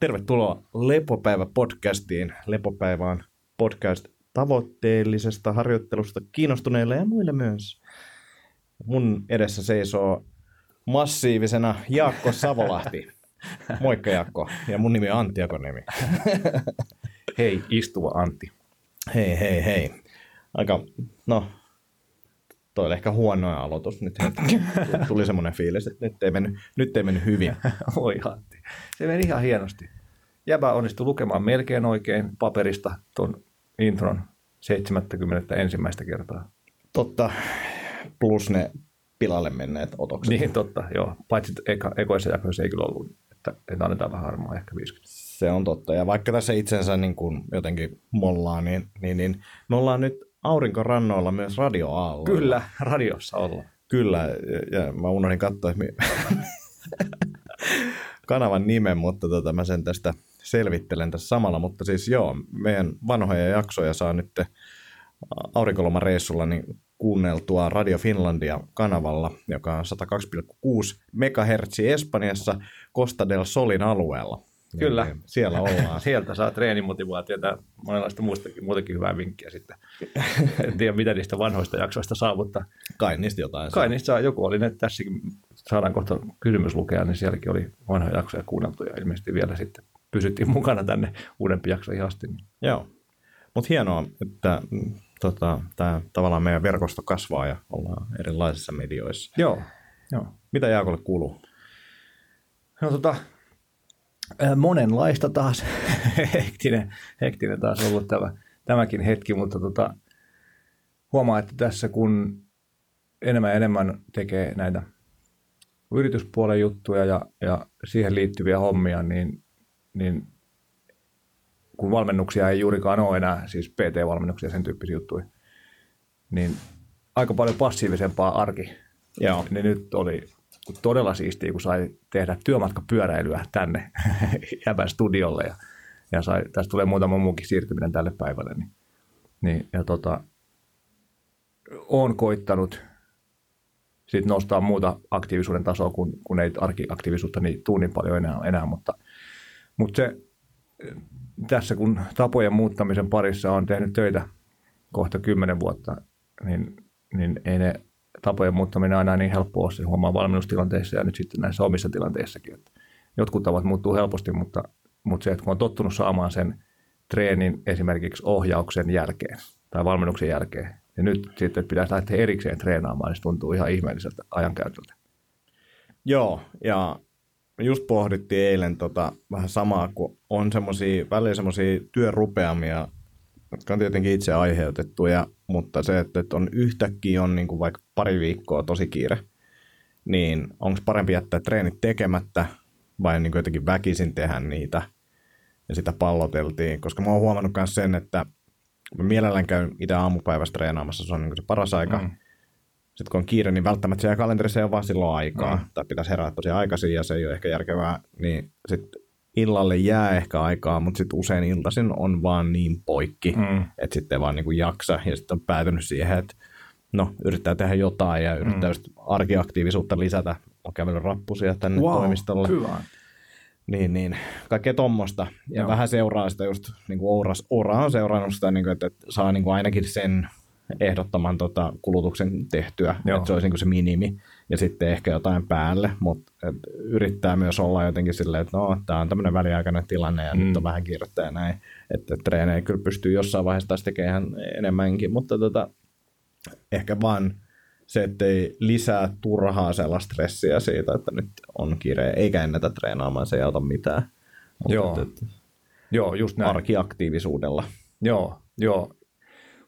Tervetuloa Lepopäivä-podcastiin. Lepopäivä on podcast tavoitteellisesta harjoittelusta kiinnostuneille ja muille myös. Mun edessä seisoo massiivisena Jaakko Savolahti. Moikka Jaakko. Ja mun nimi on Antti Jakonemi. Hei, istuva Antti. Hei, hei, hei. Aika, no, toi oli ehkä huono aloitus. Nyt tuli semmoinen fiilis, että nyt ei mennyt, nyt ei mennyt hyvin. Oi Antti. Se meni ihan hienosti. Jäbä onnistui lukemaan melkein oikein paperista tuon intron 70 ensimmäistä kertaa. Totta, plus ne pilalle menneet otokset. Niin, totta, joo. Paitsi eka, ekoissa jakoissa ei kyllä ollut, että, että annetaan vähän armoa ehkä 50. Se on totta. Ja vaikka tässä itsensä niin kuin jotenkin mollaa, niin, niin, niin me ollaan nyt aurinkorannoilla myös radioaalloilla. Kyllä, radiossa ollaan. Kyllä, ja, ja mä unohdin katsoa mi- kanavan nimen, mutta tota, mä sen tästä selvittelen tässä samalla. Mutta siis joo, meidän vanhoja jaksoja saa nyt aurinkolomareissulla niin kuunneltua Radio Finlandia kanavalla, joka on 102,6 MHz Espanjassa Costa del Solin alueella. Kyllä. Niin, siellä ollaan. Sieltä saa treenimotivaatiota ja monenlaista muustakin, muutenkin hyvää vinkkiä sitten. en tiedä, mitä niistä vanhoista jaksoista saa, mutta Kai niistä jotain. kai niistä saa. Joku oli, että tässäkin saadaan kohta kysymys lukea, niin sielläkin oli vanhoja jaksoja kuunneltu ja ilmeisesti vielä sitten pysyttiin mukana tänne uudempi jaksoihin asti. Niin Joo. Mutta hienoa, että mm, tota, tämä tavallaan meidän verkosto kasvaa ja ollaan erilaisissa medioissa. Joo. Joo. Mitä Jaakolle kuuluu? No tota, monenlaista taas. hektinen, hektinen taas ollut tämä, tämäkin hetki, mutta tota, huomaa, että tässä kun enemmän ja enemmän tekee näitä yrityspuolen juttuja ja, ja siihen liittyviä hommia, niin, niin kun valmennuksia ei juurikaan ole enää, siis PT-valmennuksia ja sen tyyppisiä juttuja, niin aika paljon passiivisempaa arki. Joo. Niin nyt oli todella siistiä, kun sai tehdä työmatkapyöräilyä tänne Jäbän studiolle ja, ja sai, tästä tulee muutama muukin siirtyminen tälle päivälle. Niin, niin ja tota, olen koittanut sit nostaa muuta aktiivisuuden tasoa, kun, kun ei arkiaktiivisuutta niin tuu niin paljon enää, enää mutta, mutta se tässä kun tapojen muuttamisen parissa on tehnyt töitä kohta kymmenen vuotta, niin, niin ei ne tapojen muuttaminen aina niin helppo ole. Se huomaa valmennustilanteissa ja nyt sitten näissä omissa tilanteissakin. Että jotkut tavat muuttuu helposti, mutta, mutta se, että kun on tottunut saamaan sen treenin esimerkiksi ohjauksen jälkeen tai valmennuksen jälkeen, ja nyt sitten pitäisi lähteä erikseen treenaamaan, niin se tuntuu ihan ihmeelliseltä ajankäytöltä. Joo, ja just pohdittiin eilen tota, vähän samaa, kun on semmosia, välillä semmoisia työrupeamia, jotka on tietenkin itse aiheutettuja, mutta se, että, on yhtäkkiä on niin kuin vaikka pari viikkoa tosi kiire, niin onko parempi jättää treenit tekemättä vai niin kuin jotenkin väkisin tehdä niitä ja sitä palloteltiin, koska mä oon huomannut myös sen, että mä mielellään käyn itse aamupäivästä treenaamassa, se on niin kuin se paras aika. Mm. Sitten kun on kiire, niin välttämättä siellä kalenterissa ei ole vaan silloin aikaa, mm. tai pitäisi herätä tosi aikaisin ja se ei ole ehkä järkevää, niin sitten illalle jää ehkä aikaa, mutta sitten usein iltaisin on vaan niin poikki, mm. että sitten vaan niin kuin jaksa ja sitten on päätynyt siihen, että no, yrittää tehdä jotain ja yrittää mm. just arkiaktiivisuutta lisätä. On kävellyt rappusia tänne Wow, toimistolle. hyvä. Niin, niin. Kaikkea tommosta. Ja Joo. vähän seuraa sitä just, niin kuin Ouras, Oura on seurannut sitä, niin kuin, että, että saa niin kuin ainakin sen ehdottoman tota, kulutuksen tehtyä, Joo. että se olisi niin kuin se minimi, ja sitten ehkä jotain päälle, mutta et, yrittää myös olla jotenkin silleen, että no, tämä on tämmöinen väliaikainen tilanne, ja mm. nyt on vähän kiirettä ja näin, että treenejä kyllä pystyy jossain vaiheessa taas tekemään enemmänkin, mutta tota, ehkä vaan se, ettei lisää turhaa sellaista stressiä siitä, että nyt on kiire, eikä ennätä treenaamaan, se ei auta mitään. Mutta Joo. että, että Joo, just näin. arkiaktiivisuudella. Joo, joo.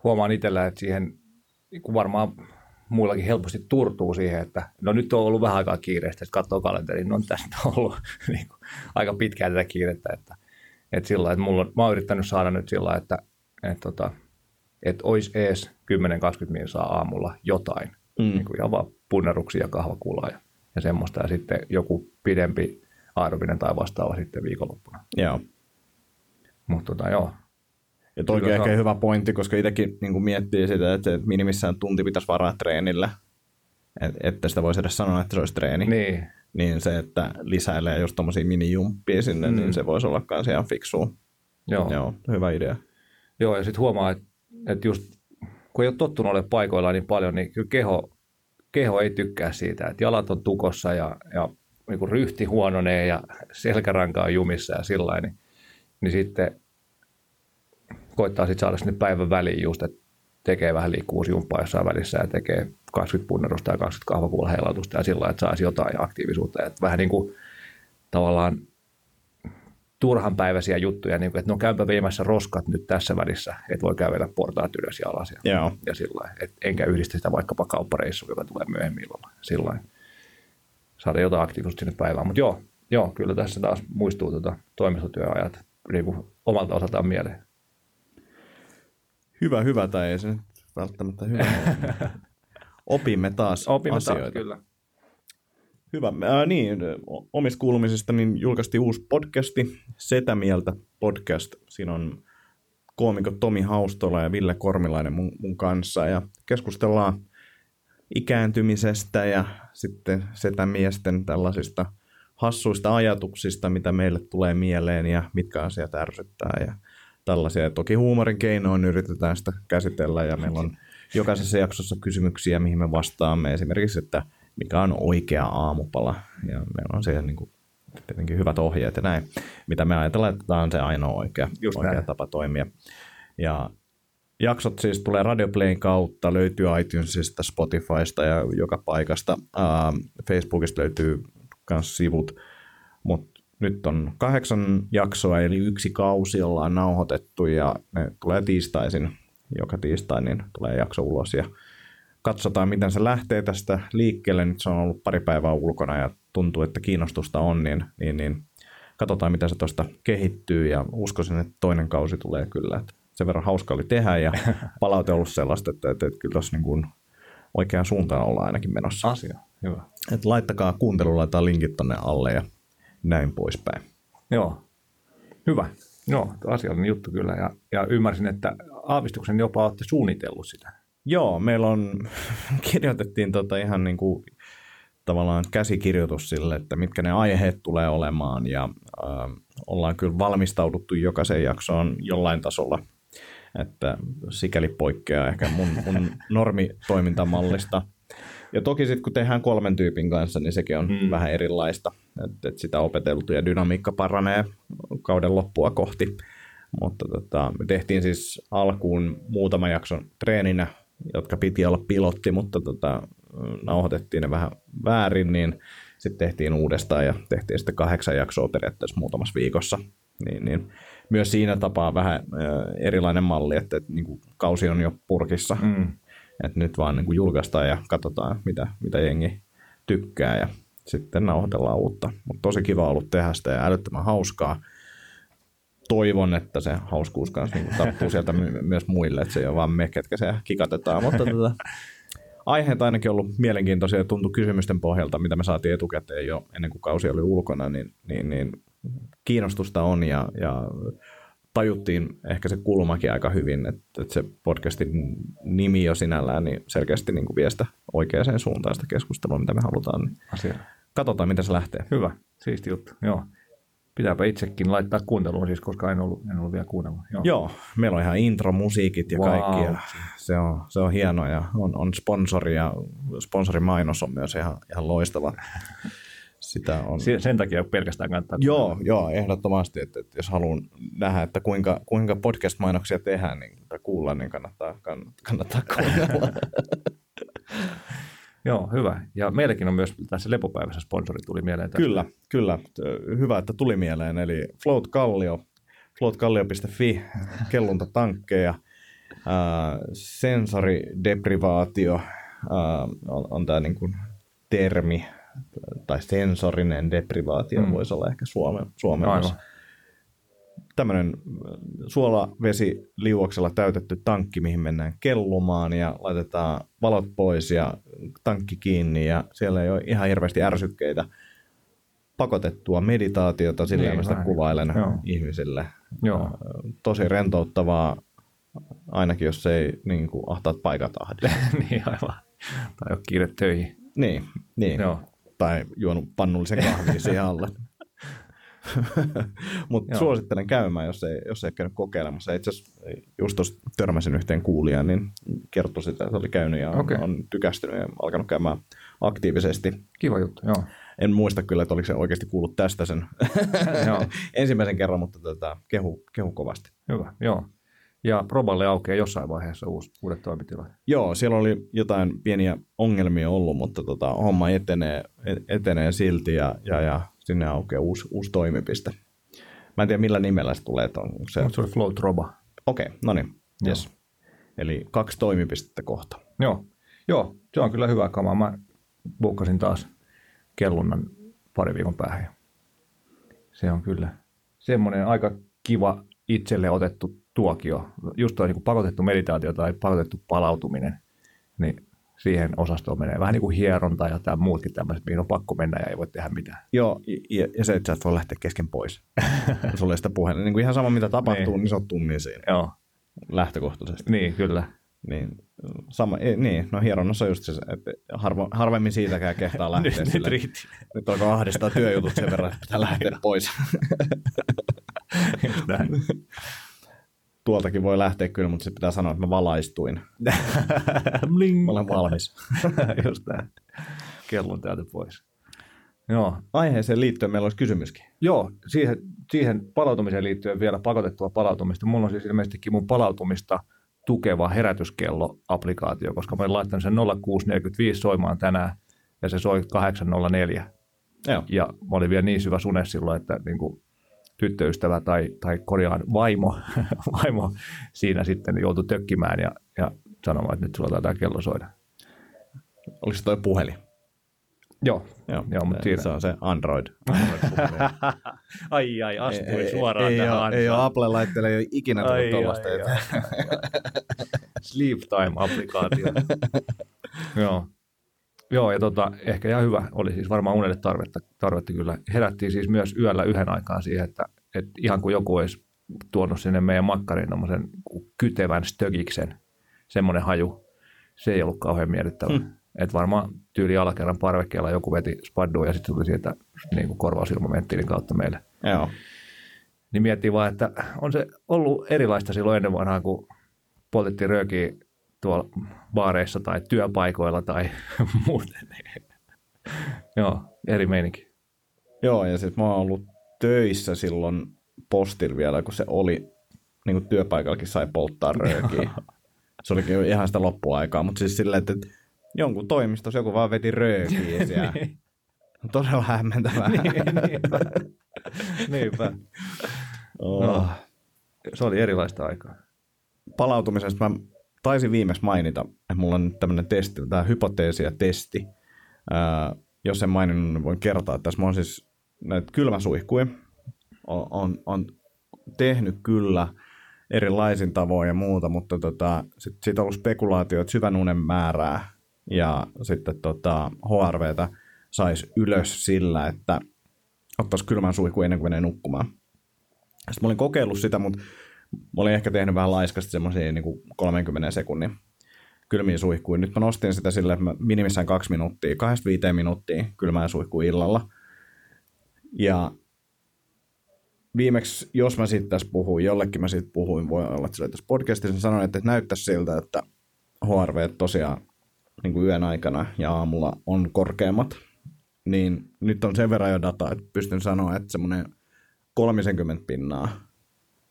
Huomaan itsellä, että siihen niin varmaan muillakin helposti turtuu siihen, että no nyt on ollut vähän aikaa kiireistä, että katsoo kalenteriin, no tästä on ollut niin kuin, aika pitkään tätä kiirettä, että, että sillä lailla, että mulla on, mä oon yrittänyt saada nyt sillä lailla, että, että, tota, että olisi ees 10-20 minsaa aamulla jotain, mm. niin kuin ihan vaan punneruksia ja kahvakulaa ja, ja semmoista, ja sitten joku pidempi aerobinen tai vastaava sitten viikonloppuna. Joo. Mutta tota, joo, Ja toikin Kyllä ehkä on. hyvä pointti, koska itsekin niin miettii sitä, että minimissään tunti pitäisi varaa treenillä, Et, että sitä voisi edes sanoa, että se olisi treeni. niin, niin se, että lisäilee just tommosia minijumppia sinne, mm. niin se voisi olla kans ihan fiksua. Joo. Joo, hyvä idea. Joo, ja sitten huomaa, että, että just kun ei ole tottunut olemaan paikoillaan niin paljon, niin kyllä keho, keho ei tykkää siitä, että jalat on tukossa ja, ja niin ryhti huononee ja selkäranka on jumissa ja sillä niin, niin sitten koittaa sitten saada sinne päivän väliin just, että tekee vähän liikkuvuusjumppaa jossain välissä ja tekee 20 punnerusta ja 20 kahvakuulla heilautusta ja sillä että saisi jotain aktiivisuutta. Että vähän niin kuin tavallaan turhanpäiväisiä juttuja, niin kuin, että no käypä viemässä roskat nyt tässä välissä, että voi kävellä portaat ylös ja alas. Ja, Joo. ja sillä että enkä yhdistä sitä vaikkapa kauppareissuun, joka tulee myöhemmin illalla. Sillä saada jotain aktiivisuutta sinne päivään. Mutta joo, joo, kyllä tässä taas muistuu tuota toimistotyöajat niin kuin omalta osaltaan mieleen. Hyvä, hyvä, tai ei se nyt välttämättä hyvä ole. Opimme taas Opimme asioita. taas, kyllä. Hyvä. Ää, niin, omista kuulumisista niin julkaistiin uusi podcasti, Setä Mieltä podcast. Siinä on koomikot Tomi Haustola ja Ville Kormilainen mun, mun kanssa ja keskustellaan ikääntymisestä ja sitten setämiesten tällaisista hassuista ajatuksista, mitä meille tulee mieleen ja mitkä asiat ärsyttää ja tällaisia. Ja toki huumorin keinoin yritetään sitä käsitellä ja meillä on jokaisessa jaksossa kysymyksiä, mihin me vastaamme. Esimerkiksi, että mikä on oikea aamupala ja meillä on siihen niin kuin tietenkin hyvät ohjeet ja näin, mitä me ajatellaan, että tämä on se ainoa oikea, Just oikea näin. tapa toimia. Ja jaksot siis tulee Radioplayn kautta, löytyy iTunesista, Spotifysta ja joka paikasta. Uh, Facebookista löytyy myös sivut, mutta nyt on kahdeksan jaksoa, eli yksi kausi ollaan nauhoitettu ja ne tulee tiistaisin, joka tiistai niin tulee jakso ulos ja katsotaan, miten se lähtee tästä liikkeelle. Nyt se on ollut pari päivää ulkona ja tuntuu, että kiinnostusta on, niin, niin, niin katsotaan, miten se tuosta kehittyy ja uskoisin, että toinen kausi tulee kyllä. Että sen verran hauska oli tehdä ja palaute ollut sellaista, että, että, että kyllä tuossa niin kuin oikeaan suuntaan ollaan ainakin menossa. Asia, hyvä. Että laittakaa kuuntelu, laitetaan linkit tonne alle ja näin poispäin. Joo, hyvä. Joo, asiallinen juttu kyllä. Ja, ja ymmärsin, että aavistuksen jopa olette suunnitellut sitä. Joo, meillä on, kirjoitettiin tota ihan niin kuin tavallaan käsikirjoitus sille, että mitkä ne aiheet tulee olemaan ja äh, ollaan kyllä valmistauduttu jokaisen jaksoon jollain tasolla, että sikäli poikkeaa ehkä mun, mun normitoimintamallista. Ja toki sitten kun tehdään kolmen tyypin kanssa, niin sekin on hmm. vähän erilaista, että et sitä opeteltu ja dynamiikka paranee kauden loppua kohti. Mutta tota, me tehtiin siis alkuun muutama jakson treeninä, jotka piti olla pilotti, mutta tota, nauhoitettiin ne vähän väärin, niin sitten tehtiin uudestaan ja tehtiin sitten kahdeksan jaksoa periaatteessa muutamassa viikossa. Niin, niin myös siinä tapaa vähän erilainen malli, että, että niin kuin kausi on jo purkissa, Mm. että nyt vaan niin kuin julkaistaan ja katsotaan, mitä, mitä jengi tykkää ja sitten nauhoitellaan uutta. Mutta tosi kiva ollut tehdä sitä ja älyttömän hauskaa. Toivon, että se hauskuus kanssa niin tarttuu sieltä my- myös muille, että se ei ole vaan me, ketkä se kikatetaan. Mutta tota, aiheet ainakin ollut mielenkiintoisia ja tuntui kysymysten pohjalta, mitä me saatiin etukäteen jo ennen kuin kausi oli ulkona, niin, niin, niin kiinnostusta on ja, ja tajuttiin ehkä se kulmakin aika hyvin, että, että se podcastin nimi jo sinällään niin selkeästi niin kuin vie sitä oikeaan suuntaan sitä keskustelua, mitä me halutaan. Niin Asia. Katsotaan, miten se lähtee. Hyvä, siisti juttu. Joo. Pitääpä itsekin laittaa kuunteluun siis, koska en ollut, en ollut vielä kuunnellut. Joo. Joo, meillä on ihan intro-musiikit ja Wow. kaikki. Ja se, on, se on hieno ja on, on sponsori ja sponsorimainos on myös ihan, ihan loistava. Sitä on. Se- Sen takia pelkästään kannattaa. Joo, joo, ehdottomasti, että, että jos haluan nähdä, että kuinka, kuinka podcast-mainoksia tehdään niin, tai kuulla, niin kannattaa, kann- kannattaa kuunnella. Joo, hyvä. Ja meilläkin on myös tässä lepopäivässä sponsori tuli mieleen. Tästä. kyllä, kyllä. Hyvä, että tuli mieleen. Eli Float Kallio, floatkallio.fi, kelluntatankkeja, ää, sensorideprivaatio ää, on, on tämä niin kuin termi, tai sensorinen deprivaatio Mm. voisi olla ehkä suome, suomennos. Aivan. Tämmöinen suolavesi liuoksella täytetty tankki, mihin mennään kellumaan ja laitetaan valot pois ja tankki kiinni ja siellä ei ole ihan hirveästi ärsykkeitä pakotettua meditaatiota, sillä Niin, mä sitä kuvailen Joo. ihmisille. Joo. Tosi rentouttavaa, ainakin jos ei niin kuin, ahtaat paikat ahdi. niin aivan. Tai ole kiire töihin. niin, niin. Joo. tai juonut pannullisen kahvia siihen alle. Mutta suosittelen käymään, jos ei, jos ei käynyt kokeilemassa. Itse asiassa just tuossa törmäsin yhteen kuulijaan, niin kertoi sitä, että oli käynyt ja on, Okei. on tykästynyt ja alkanut käymään aktiivisesti. Kiva juttu, joo. En muista kyllä, että oliko se oikeasti kuullut tästä sen ensimmäisen kerran, mutta tota, kehu, kehu kovasti. Hyvä, joo. Ja Proballe aukeaa jossain vaiheessa uusi, uudet toimitilat. Joo, siellä oli jotain pieniä ongelmia ollut, mutta tota, homma etenee, etenee silti ja, ja, ja sinne aukeaa uusi, uusi toimipiste. Mä en tiedä, millä nimellä se tulee. Onko se... Se oli Flow Troba? Okei, okay, no niin, yes. Eli kaksi toimipistettä kohta. Joo. Joo, se on kyllä hyvä kama. Mä bukkasin taas kellunnan pari viikon päähän. Se on kyllä semmoinen aika kiva itselle otettu tuokio. Just toi niin pakotettu meditaatio tai pakotettu palautuminen, niin siihen osastoon menee vähän niin kuin hieronta ja tämä muutkin tämmöiset, mihin on pakko mennä ja ei voi tehdä mitään. Joo, ja, ja se, että sä et voi lähteä kesken pois. Sulle sitä puhelinta. Niin kuin ihan sama, mitä tapahtuu, Niin. niin, se on tunnin siinä Joo, lähtökohtaisesti. niin kyllä. Niin, sama, niin, no hieronnassa on just se, että harvo, harvemmin siitäkään kehtaa lähteä. Nyt, nyt silleen, riitti. nyt alkaa ahdistaa työjutut sen verran, että pitää lähteä pois. Tuoltakin voi lähteä kyllä, mutta sitten pitää sanoa, että mä valaistuin. Bling. Mä olen valmis. Just näin. Kellon täältä pois. Joo, Aiheeseen liittyen meillä olisi kysymyskin. Joo, siihen, siihen palautumiseen liittyen vielä pakotettua palautumista. Mulla on siis ilmeisestikin mun palautumista tukeva herätyskello-applikaatio, koska mä olin laittanut sen 0645 soimaan tänään ja se soi 804. Joo. Ja mä olin vielä niin syvä sune silloin, että niin kuin tyttöystävä tai, tai korjaan vaimo, vaimo siinä sitten joutui tökkimään ja, ja sanomaan, että nyt sulla taitaa kello soida. Oliko se toi puhelin? Joo, Joo, Joo, mutta se, siinä- se on se Android. Android ai ai, astui ei, suoraan ei, tähän ole, ei ole Apple-laitteelle ei ole ikinä tullut tuollaista. Sleep Time-applikaatio. Joo. Joo, ja tota, ehkä ihan hyvä. Oli siis varmaan unelle tarvetta, tarvetta kyllä. Herättiin siis myös yöllä yhden aikaan siihen, että, että ihan kuin joku olisi tuonut sinne meidän makkariin tommosen kytevän stögiksen, semmoinen haju. Se ei ollut kauhean miellyttävä. Hmm. Että varmaan tyyli alakerran parvekkeella joku veti spadduun ja sitten tuli siitä niin kuin korvausilmaventtiilin kautta meille Joo. niin miettii vaan, että on se ollut erilaista silloin ennen vanhaa, kun poltettiin röökiä tuolla baareissa tai työpaikoilla tai muuten. Joo, eri meininki. Joo, ja sitten mä oon ollut töissä silloin postilla vielä, kun se oli, niin kuin työpaikallakin sai polttaa röökiä. se olikin ihan sitä loppuaikaa, mutta siis silleen, että jonkun toimistossa joku vaan veti röökiä siellä. Todella hämmentävää. niin, niinpä. niinpä. Oh. No. Se oli erilaista aikaa. palautumisesta mä taisin viimeksi mainita, että mulla on nyt tämmöinen testi, tämä hypoteesi ja testi. Ää, jos en maininnut, niin voin kertoa. että Tässä mä oon siis näitä kylmäsuihkuja. On, on, on tehnyt kyllä erilaisin tavoin ja muuta, mutta tota, sit on ollut spekulaatio, että syvän unen määrää ja sitten tota, HRVtä saisi ylös sillä, että ottaisi kylmän suihku ennen kuin menee nukkumaan. Sitten mä olin kokeillut sitä, mutta mä olin ehkä tehnyt vähän laiskasti semmoisia niin 30 sekunnin kylmiä suihkuja. Nyt mä nostin sitä sille, että mä minimissään kaksi minuuttia, kahdesta viiteen minuuttia kylmää suihkua illalla. Ja viimeksi, jos mä siitä tässä puhuin, jollekin mä siitä puhuin, voi olla, että se tässä podcastissa, niin sanoin, että näyttäisi siltä, että HRV tosiaan niin kuin yön aikana ja aamulla on korkeammat, niin nyt on sen verran jo dataa, että pystyn sanoa, että semmoinen 30 pinnaa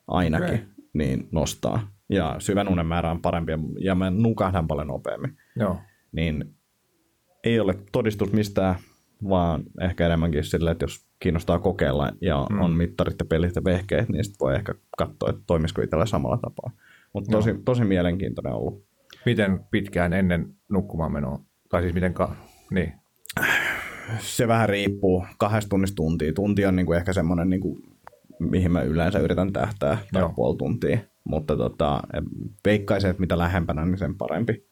ainakin Okei. niin nostaa. Ja syvän unen määrä on parempi ja- mä nukahdan paljon nopeammin. Joo. Niin ei ole todistus mistään, vaan ehkä enemmänkin sille, että jos kiinnostaa kokeilla ja Mm. on mittarit ja pelit ja vehkeet, niin sitten voi ehkä katsoa, että toimisiko itsellä samalla tapaa. Mutta tosi, tosi mielenkiintoinen ollut. Miten pitkään ennen nukkumaan menoa? Tai siis miten ka... Niin. Se vähän riippuu kahdesta tunnista tuntia. Tunti on niinku ehkä semmoinen, niinku, mihin mä yleensä yritän tähtää, tai Joo. puoli tuntia. Mutta tota, veikkaisin, että mitä lähempänä, niin sen parempi.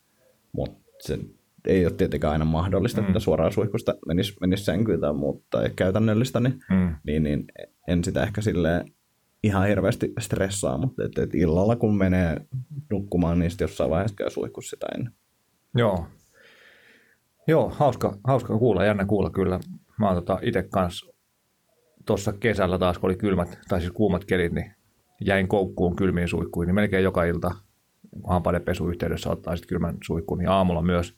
Mutta se ei ole tietenkään aina mahdollista, Mm. että suoraan suihkusta menisi, menisi sänkyyn tai muuta tai käytännöllistä, niin, Mm. niin, niin en sitä ehkä silleen ihan hirveästi stressaa, mutta et, et illalla kun menee nukkumaan, niin sitten jossain vaiheessa käy suihkussa sitä ennen. Joo. Joo, hauska, hauska kuulla, jännä kuulla kyllä. Mä oon tota itse kanssa tuossa kesällä taas, kun oli kylmät, tai siis kuumat kelit, niin jäin koukkuun kylmiin suikkuihin, niin melkein joka ilta hampaiden yhteydessä ottaa sitten kylmän suikkuun, niin aamulla myös.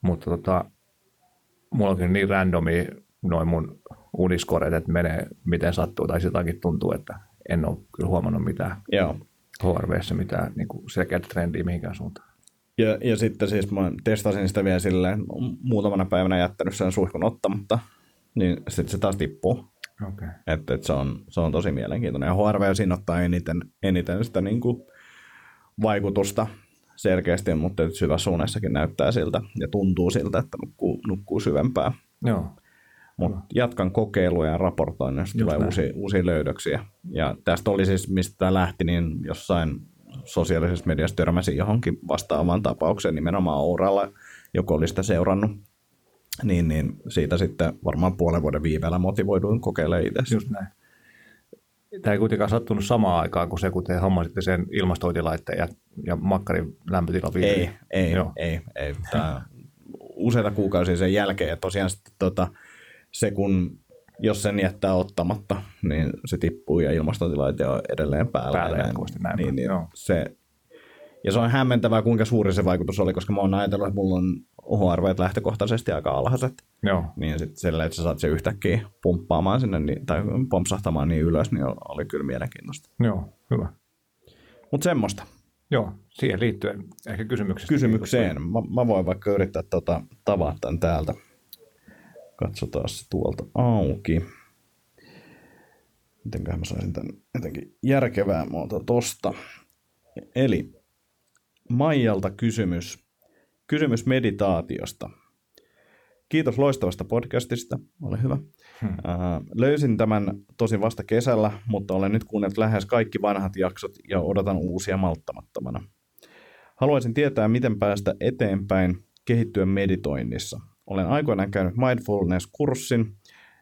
Mutta tota, mulla onkin niin randomi noin mun uniskoreet, että menee miten sattuu, tai sitäkin tuntuu, että en ole kyllä huomannut mitään Joo. HRVssä mitään niin selkeää trendiä mihinkään suuntaan. Ja, ja sitten siis mä testasin sitä vielä silleen, muutamana päivänä jättänyt sen suihkun ottamatta, niin sitten se taas tippuu. Okay. Että et se, on, se on tosi mielenkiintoinen. Ja HRV siinä ottaa eniten, eniten sitä niin kuin vaikutusta selkeästi, mutta syväsuunnessakin näyttää siltä ja tuntuu siltä, että nukkuu, nukkuu syvempää. Joo. Mutta jatkan kokeiluja ja raportoin, jos tulee uusia, uusia löydöksiä. Ja tästä oli siis, mistä tämä lähti, niin jossain sosiaalisessa mediassa törmäsin johonkin vastaavaan tapaukseen nimenomaan Ouralla, joku oli sitä seurannut. Niin, niin siitä sitten varmaan puolen vuoden viiveellä motivoiduin kokeilemaan itse. Just näin. Tämä ei kuitenkaan sattunut samaan aikaan kuin se, kun te hommasitte sen ilmastointilaitteen ja, ja makkarin lämpötila Ei, ei, Joo. ei, ei. Tämä useita kuukausia sen jälkeen. Ja tosiaan sitten tota, se, kun jos sen jättää ottamatta, niin se tippuu ja ilmastointilaite on edelleen päällä. Päällä jatkuvasti näin. Niin, niin se, ja se on hämmentävää, kuinka suuri se vaikutus oli, koska mä oon ajatellut, että mulla on OHRV lähtökohtaisesti aika alhaiset. Joo. Niin sitten sillä, että sä saat se yhtäkkiä pumppaamaan sinne niin, tai pompsahtamaan niin ylös, niin oli kyllä mielenkiintoista. Joo, hyvä. Mutta semmoista. Joo, siihen liittyen ehkä kysymykseen. Kysymykseen. Mä, mä voin vaikka yrittää tota, tavata tämän täältä. Katsotaan se tuolta auki. Mitenköhän mä saisin tämän jotenkin järkevää muuta tosta. Eli Maijalta kysymys. Kysymys meditaatiosta. Kiitos loistavasta podcastista. Ole hyvä. Hmm. Äh, löysin tämän tosin vasta kesällä, mutta olen nyt kuunnellut lähes kaikki vanhat jaksot ja odotan uusia malttamattomana. Haluaisin tietää, miten päästä eteenpäin kehittyä meditoinnissa. Olen aikoinaan käynyt mindfulness-kurssin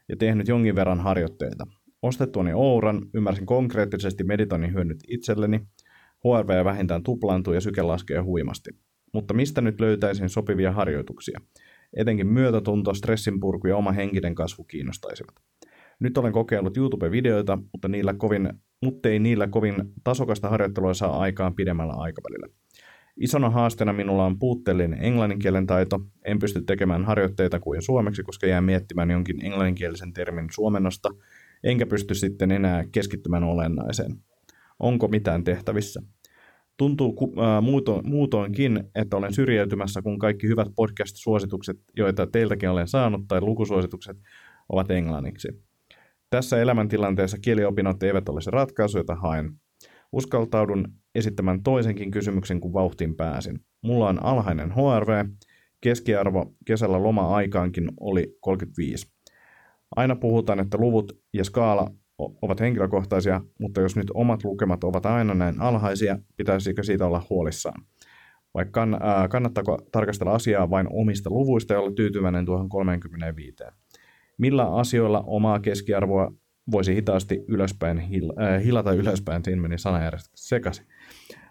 ja tehnyt jonkin verran harjoitteita. Ostettuani Ouran ymmärsin konkreettisesti meditoinnin hyödyt itselleni. HRV vähintään tuplaantuu ja syke laskee huimasti. Mutta mistä nyt löytäisin sopivia harjoituksia? Etenkin myötätunto, stressinpurku ja oma henkinen kasvu kiinnostaisivat. Nyt olen kokeillut YouTube-videoita, mutta, niillä kovin, mutta ei niillä kovin tasokasta harjoittelua saa aikaan pidemmällä aikavälillä. Isona haasteena minulla on puutteellinen englanninkielen taito. En pysty tekemään harjoitteita kuin suomeksi, koska jään miettimään jonkin englanninkielisen termin suomennosta, enkä pysty sitten enää keskittymään olennaiseen. Onko mitään tehtävissä? Tuntuu äh, muuto, muutoinkin, että olen syrjäytymässä, kun kaikki hyvät podcast-suositukset, joita teiltäkin olen saanut, tai lukusuositukset, ovat englanniksi. Tässä elämäntilanteessa kieliopinnot eivät ole se ratkaisu, jota haen. Uskaltaudun esittämään toisenkin kysymyksen, kun vauhtiin pääsin. Mulla on alhainen HRV, keskiarvo kesällä loma-aikaankin oli 35. Aina puhutaan, että luvut ja skaala ovat henkilökohtaisia, mutta jos nyt omat lukemat ovat aina näin alhaisia, pitäisikö siitä olla huolissaan? Vai kann, äh, kannattaako tarkastella asiaa vain omista luvuista ja olla tyytyväinen tuohon 35? Millä asioilla omaa keskiarvoa voisi hitaasti ylöspäin, hil, äh, hilata ylöspäin, siinä meni sanajärjestys sekaisin.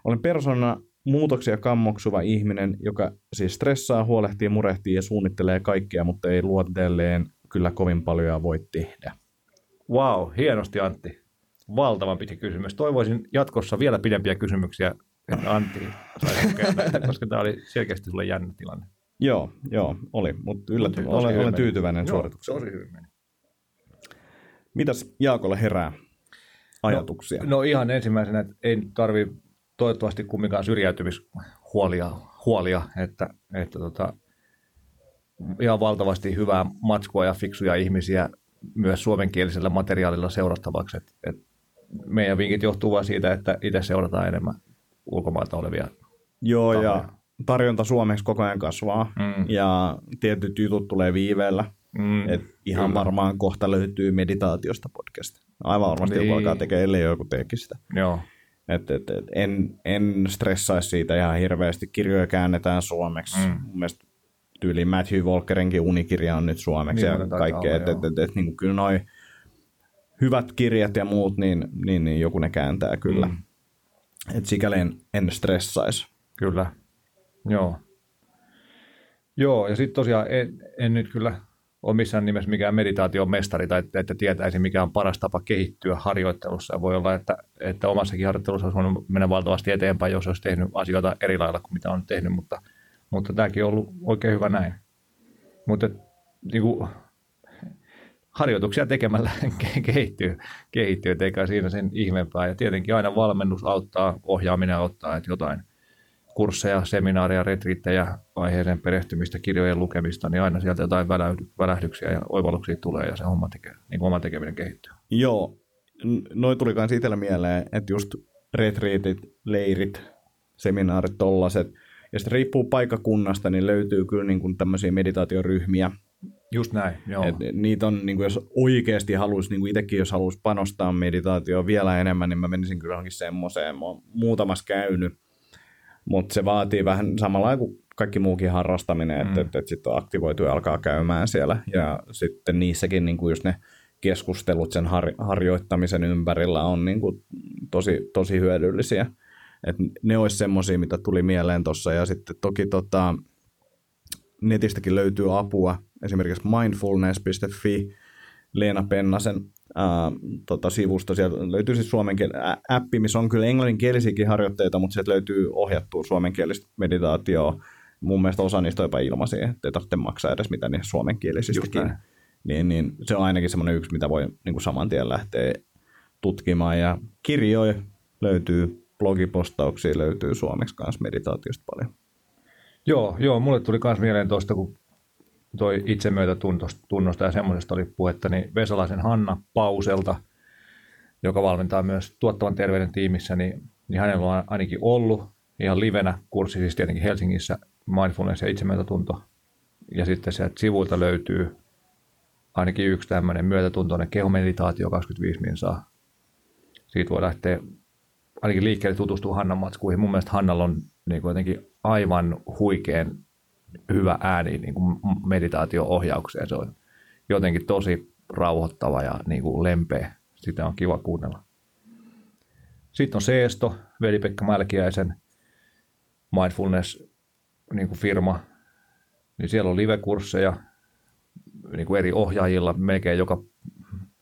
Olen persona muutoksia kammoksuva ihminen, joka siis stressaa, huolehtii, murehtii ja suunnittelee kaikkea, mutta ei luonteelleen kyllä kovin paljon voi tehdä. Wow, hienosti Antti. Valtavan pitkä kysymys. Toivoisin jatkossa vielä pidempiä kysymyksiä, että Antti näitä, koska tämä oli selkeästi sulle jännä tilanne. Joo, joo, oli, mutta yllättävän olen, olen tyytyväinen suoritukseen. Tosi hyvin meni. Mitäs Jaakolle herää ajatuksia? No, no ihan ensimmäisenä, että ei tarvi toivottavasti kumminkaan syrjäytymishuolia, huolia, että, että tota, ihan valtavasti hyvää matskua ja fiksuja ihmisiä myös suomenkielisellä materiaalilla seurattavaksi. Et, et meidän vinkit johtuu vain siitä, että itse seurataan enemmän ulkomailta olevia Joo, tahoja. ja tarjonta suomeksi koko ajan kasvaa, mm. ja tietyt jutut tulee viiveellä. Mm, Et ihan kyllä. varmaan kohta löytyy meditaatiosta podcast. Aivan varmasti niin. joku alkaa tekemään, ellei joku teekin sitä. Joo. Et, et, et, en, en stressaisi siitä ihan hirveästi. Kirjoja käännetään suomeksi. Mm. Mun mielestä tyyli Matthew Walkerinkin unikirja on nyt suomeksi niin, ja kaikkea. Et, et, et, et, niin kyllä noi hyvät kirjat ja muut, niin, niin, niin joku ne kääntää kyllä. Mm. Et sikäli en, en stressaisi. Kyllä, joo. Joo, ja sitten tosiaan en, en nyt kyllä ole missään nimessä mikään meditaation mestari tai että, että tietäisi, mikä on paras tapa kehittyä harjoittelussa. Voi olla, että, että omassakin harjoittelussa olisi voinut mennä valtavasti eteenpäin, jos olisi tehnyt asioita eri lailla kuin mitä on tehnyt, mutta, mutta tämäkin on ollut oikein hyvä näin. Mutta niin kuin, harjoituksia tekemällä kehittyy, kehittyy eikä siinä sen ihmeempää. Ja tietenkin aina valmennus auttaa, ohjaaminen auttaa, että jotain kursseja, seminaareja, retriittejä, aiheeseen perehtymistä, kirjojen lukemista, niin aina sieltä jotain välähdyksiä ja oivalluksia tulee ja se homma tekee, niin kuin oma tekeminen kehittyy. Joo, noin tuli myös itsellä mieleen, että just retriitit, leirit, seminaarit, tollaset, ja sitten riippuu paikakunnasta, niin löytyy kyllä niin kuin tämmöisiä meditaatioryhmiä, Just näin, joo. Et niitä on, niin kuin jos oikeasti haluaisi, niin kuin itsekin jos haluaisi panostaa meditaatioon vielä enemmän, niin mä menisin kyllä johonkin semmoiseen. Mä oon muutamassa käynyt, mutta se vaatii vähän samalla kuin kaikki muukin harrastaminen, että, mm. että, että sitten aktivoitu ja alkaa käymään siellä. Ja sitten niissäkin niin kuin just ne keskustelut sen har, harjoittamisen ympärillä on niin kuin tosi, tosi hyödyllisiä. Et ne olisi semmoisia, mitä tuli mieleen tuossa. Ja sitten toki tota, netistäkin löytyy apua, esimerkiksi mindfulness.fi, Leena Pennasen ää, tota, sivusto. Sieltä löytyy siis suomenkielinen appi, missä on kyllä englanninkielisiäkin harjoitteita, mutta sieltä löytyy ohjattua suomenkielistä meditaatioa. Mun mielestä osa niistä on jopa ilmaisia, ettei tarvitse maksaa edes mitään niin suomenkielisistäkin. Niin, niin se on ainakin semmoinen yksi, mitä voi niin kuin saman tien lähteä tutkimaan. Ja kirjoja löytyy, blogipostauksia löytyy suomeksi kanssa meditaatiosta paljon. Joo, joo, mulle tuli myös mieleen tuosta, kun toi itsemyötätunnosta ja semmoisesta oli puhetta, niin Vesalaisen Hanna Pauselta, joka valmentaa myös tuottavan terveyden tiimissä, niin, niin hänellä on ainakin ollut ihan livenä kurssi, siis tietenkin Helsingissä mindfulness ja itsemyötätunto. Ja sitten sieltä sivuilta löytyy ainakin yksi tämmöinen myötätuntoinen kehomeditaatio 25 minsaa. Siitä voi lähteä ainakin liikkeelle tutustua Hannan matskuihin. Mun mielestä Hannalla on niin jotenkin aivan huikean hyvä ääni niin kuin meditaatio-ohjaukseen. Se on jotenkin tosi rauhoittava ja niin kuin lempeä. Sitä on kiva kuunnella. Sitten on Seesto, Veli-Pekka Mälkiäisen mindfulness niin kuin. Niin siellä on live-kursseja niin kuin eri ohjaajilla melkein joka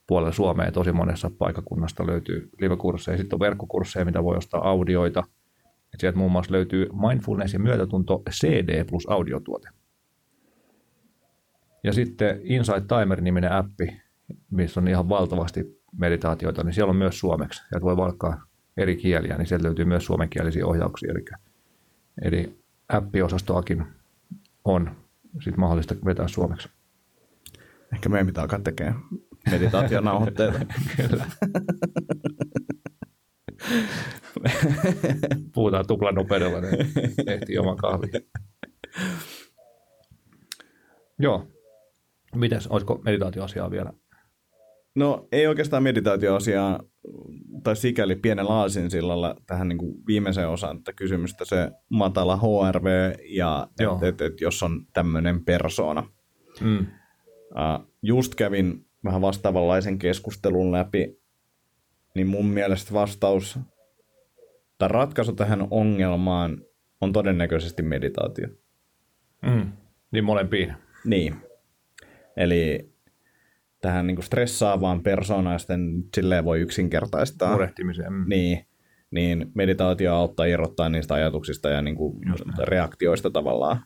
puolella Suomea tosi monessa paikakunnasta löytyy live-kursseja. Sitten on verkkokursseja, mitä voi ostaa audioita – et sieltä muun muassa löytyy Mindfulness ja myötätunto CD plus audiotuote. Ja sitten Insight Timer-niminen appi, missä on ihan valtavasti meditaatioita, niin siellä on myös suomeksi. Sieltä voi valkkaa eri kieliä, niin sieltä löytyy myös suomenkielisiä ohjauksia. Eli, eli appiosastoakin on sit mahdollista vetää suomeksi. Ehkä meidän pitää alkaa tekemään meditaationauhoitteita. Kyllä. Puhutaan tuplanopeudella, niin ehtii oman kahvi. Joo. Mites, olisiko meditaatioasiaa vielä? No ei oikeastaan meditaatioasiaa, tai sikäli pienellä aasinsillalla tähän niin kuin viimeiseen osaan tätä kysymystä, se matala HRV, ja et, et, et, jos on tämmöinen persona. Mm. Uh, just kävin vähän vastaavanlaisen keskustelun läpi niin mun mielestä vastaus tai ratkaisu tähän ongelmaan on todennäköisesti meditaatio. Mm, niin molempiin. Niin. Eli tähän niin kuin stressaavaan persoonaan sitten silleen voi yksinkertaistaa. Murehtimiseen. Mm. Niin, niin meditaatio auttaa irrottaa niistä ajatuksista ja niin kuin reaktioista tavallaan.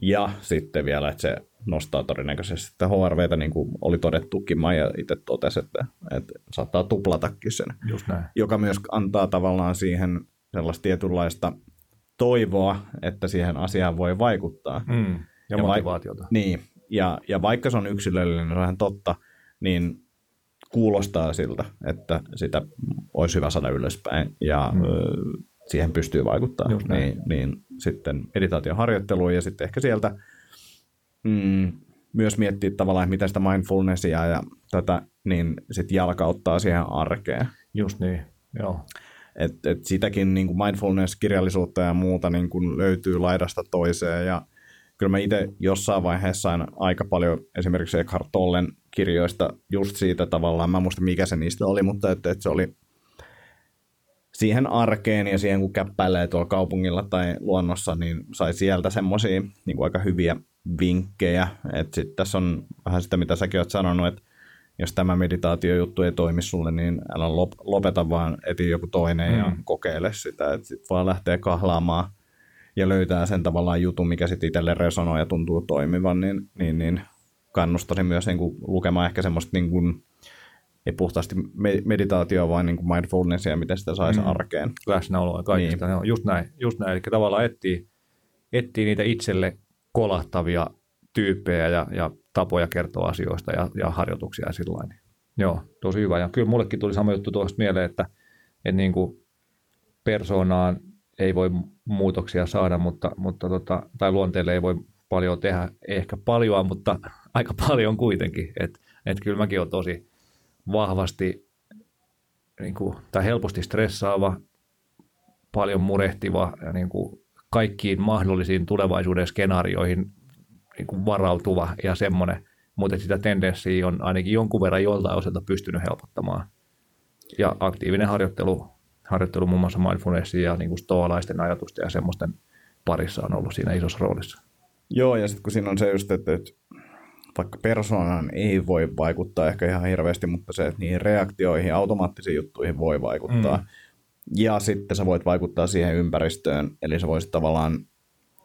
Ja sitten vielä, että se nostaa todennäköisesti sitä HRVtä, niin kuin oli todettukin, Maija itse totesi, että, että saattaa tuplatakin sen. Just näin. Joka myös antaa tavallaan siihen sellaista tietynlaista toivoa, että siihen asiaan voi vaikuttaa. Mm, ja, ja motivaatiota. Vaik- niin, ja, ja vaikka se on yksilöllinen, se on ihan totta, niin kuulostaa siltä, että sitä olisi hyvä saada ylöspäin ja mm. siihen pystyy vaikuttamaan. Niin, niin sitten editaatioharjoitteluun ja sitten ehkä sieltä mm, myös miettiä tavallaan, mitä sitä mindfulnessia ja tätä, niin sitten jalkauttaa siihen arkeen. Just niin, joo. Et, et sitäkin niin kuin mindfulness-kirjallisuutta ja muuta niin kuin löytyy laidasta toiseen ja kyllä mä itse jossain vaiheessa sain aika paljon esimerkiksi Eckhart Tollen kirjoista just siitä tavallaan, mä muista mikä se niistä oli, mutta että, että se oli siihen arkeen ja siihen, kun käppäilee tuolla kaupungilla tai luonnossa, niin sai sieltä semmoisia niin aika hyviä vinkkejä. Että sitten tässä on vähän sitä, mitä säkin oot sanonut, että jos tämä meditaatiojuttu ei toimi sulle, niin älä lopeta, vaan eti joku toinen mm. ja kokeile sitä. Että sitten vaan lähtee kahlaamaan ja löytää sen tavallaan jutun, mikä sitten itselle resonoi ja tuntuu toimivan, niin, niin, niin kannustaisin myös niin kuin lukemaan ehkä semmoista niin kuin, ei puhtaasti meditaatio, vaan niin kuin mindfulnessia, miten sitä saisi mm. arkeen. Läsnäoloa ja kaikista. Niin. just näin, just näin. Eli tavallaan etsii, etsii niitä itselle kolahtavia tyyppejä ja, ja tapoja kertoa asioista ja, ja harjoituksia ja sillä. Joo, tosi hyvä. Ja kyllä mullekin tuli sama juttu tuosta mieleen, että, että niin kuin persoonaan ei voi muutoksia saada, mutta, mutta tota, tai luonteelle ei voi paljon tehdä, ehkä paljon, mutta aika paljon kuitenkin. Että et kyllä mäkin olen tosi vahvasti niin kuin, tai helposti stressaava, paljon murehtiva ja niin kuin kaikkiin mahdollisiin tulevaisuuden skenaarioihin niin kuin varautuva ja semmoinen, mutta sitä tendenssiä on ainakin jonkun verran joltain osalta pystynyt helpottamaan. Ja aktiivinen harjoittelu, harjoittelu muun muassa mindfulnessin ja niin kuin stoalaisten ajatusten ja semmoisten parissa on ollut siinä isossa roolissa. Joo, ja sitten kun siinä on se just, että, että vaikka persoonaan ei voi vaikuttaa ehkä ihan hirveästi, mutta se, että niihin reaktioihin, automaattisiin juttuihin voi vaikuttaa. Mm. Ja sitten sä voit vaikuttaa siihen ympäristöön, eli sä voisit tavallaan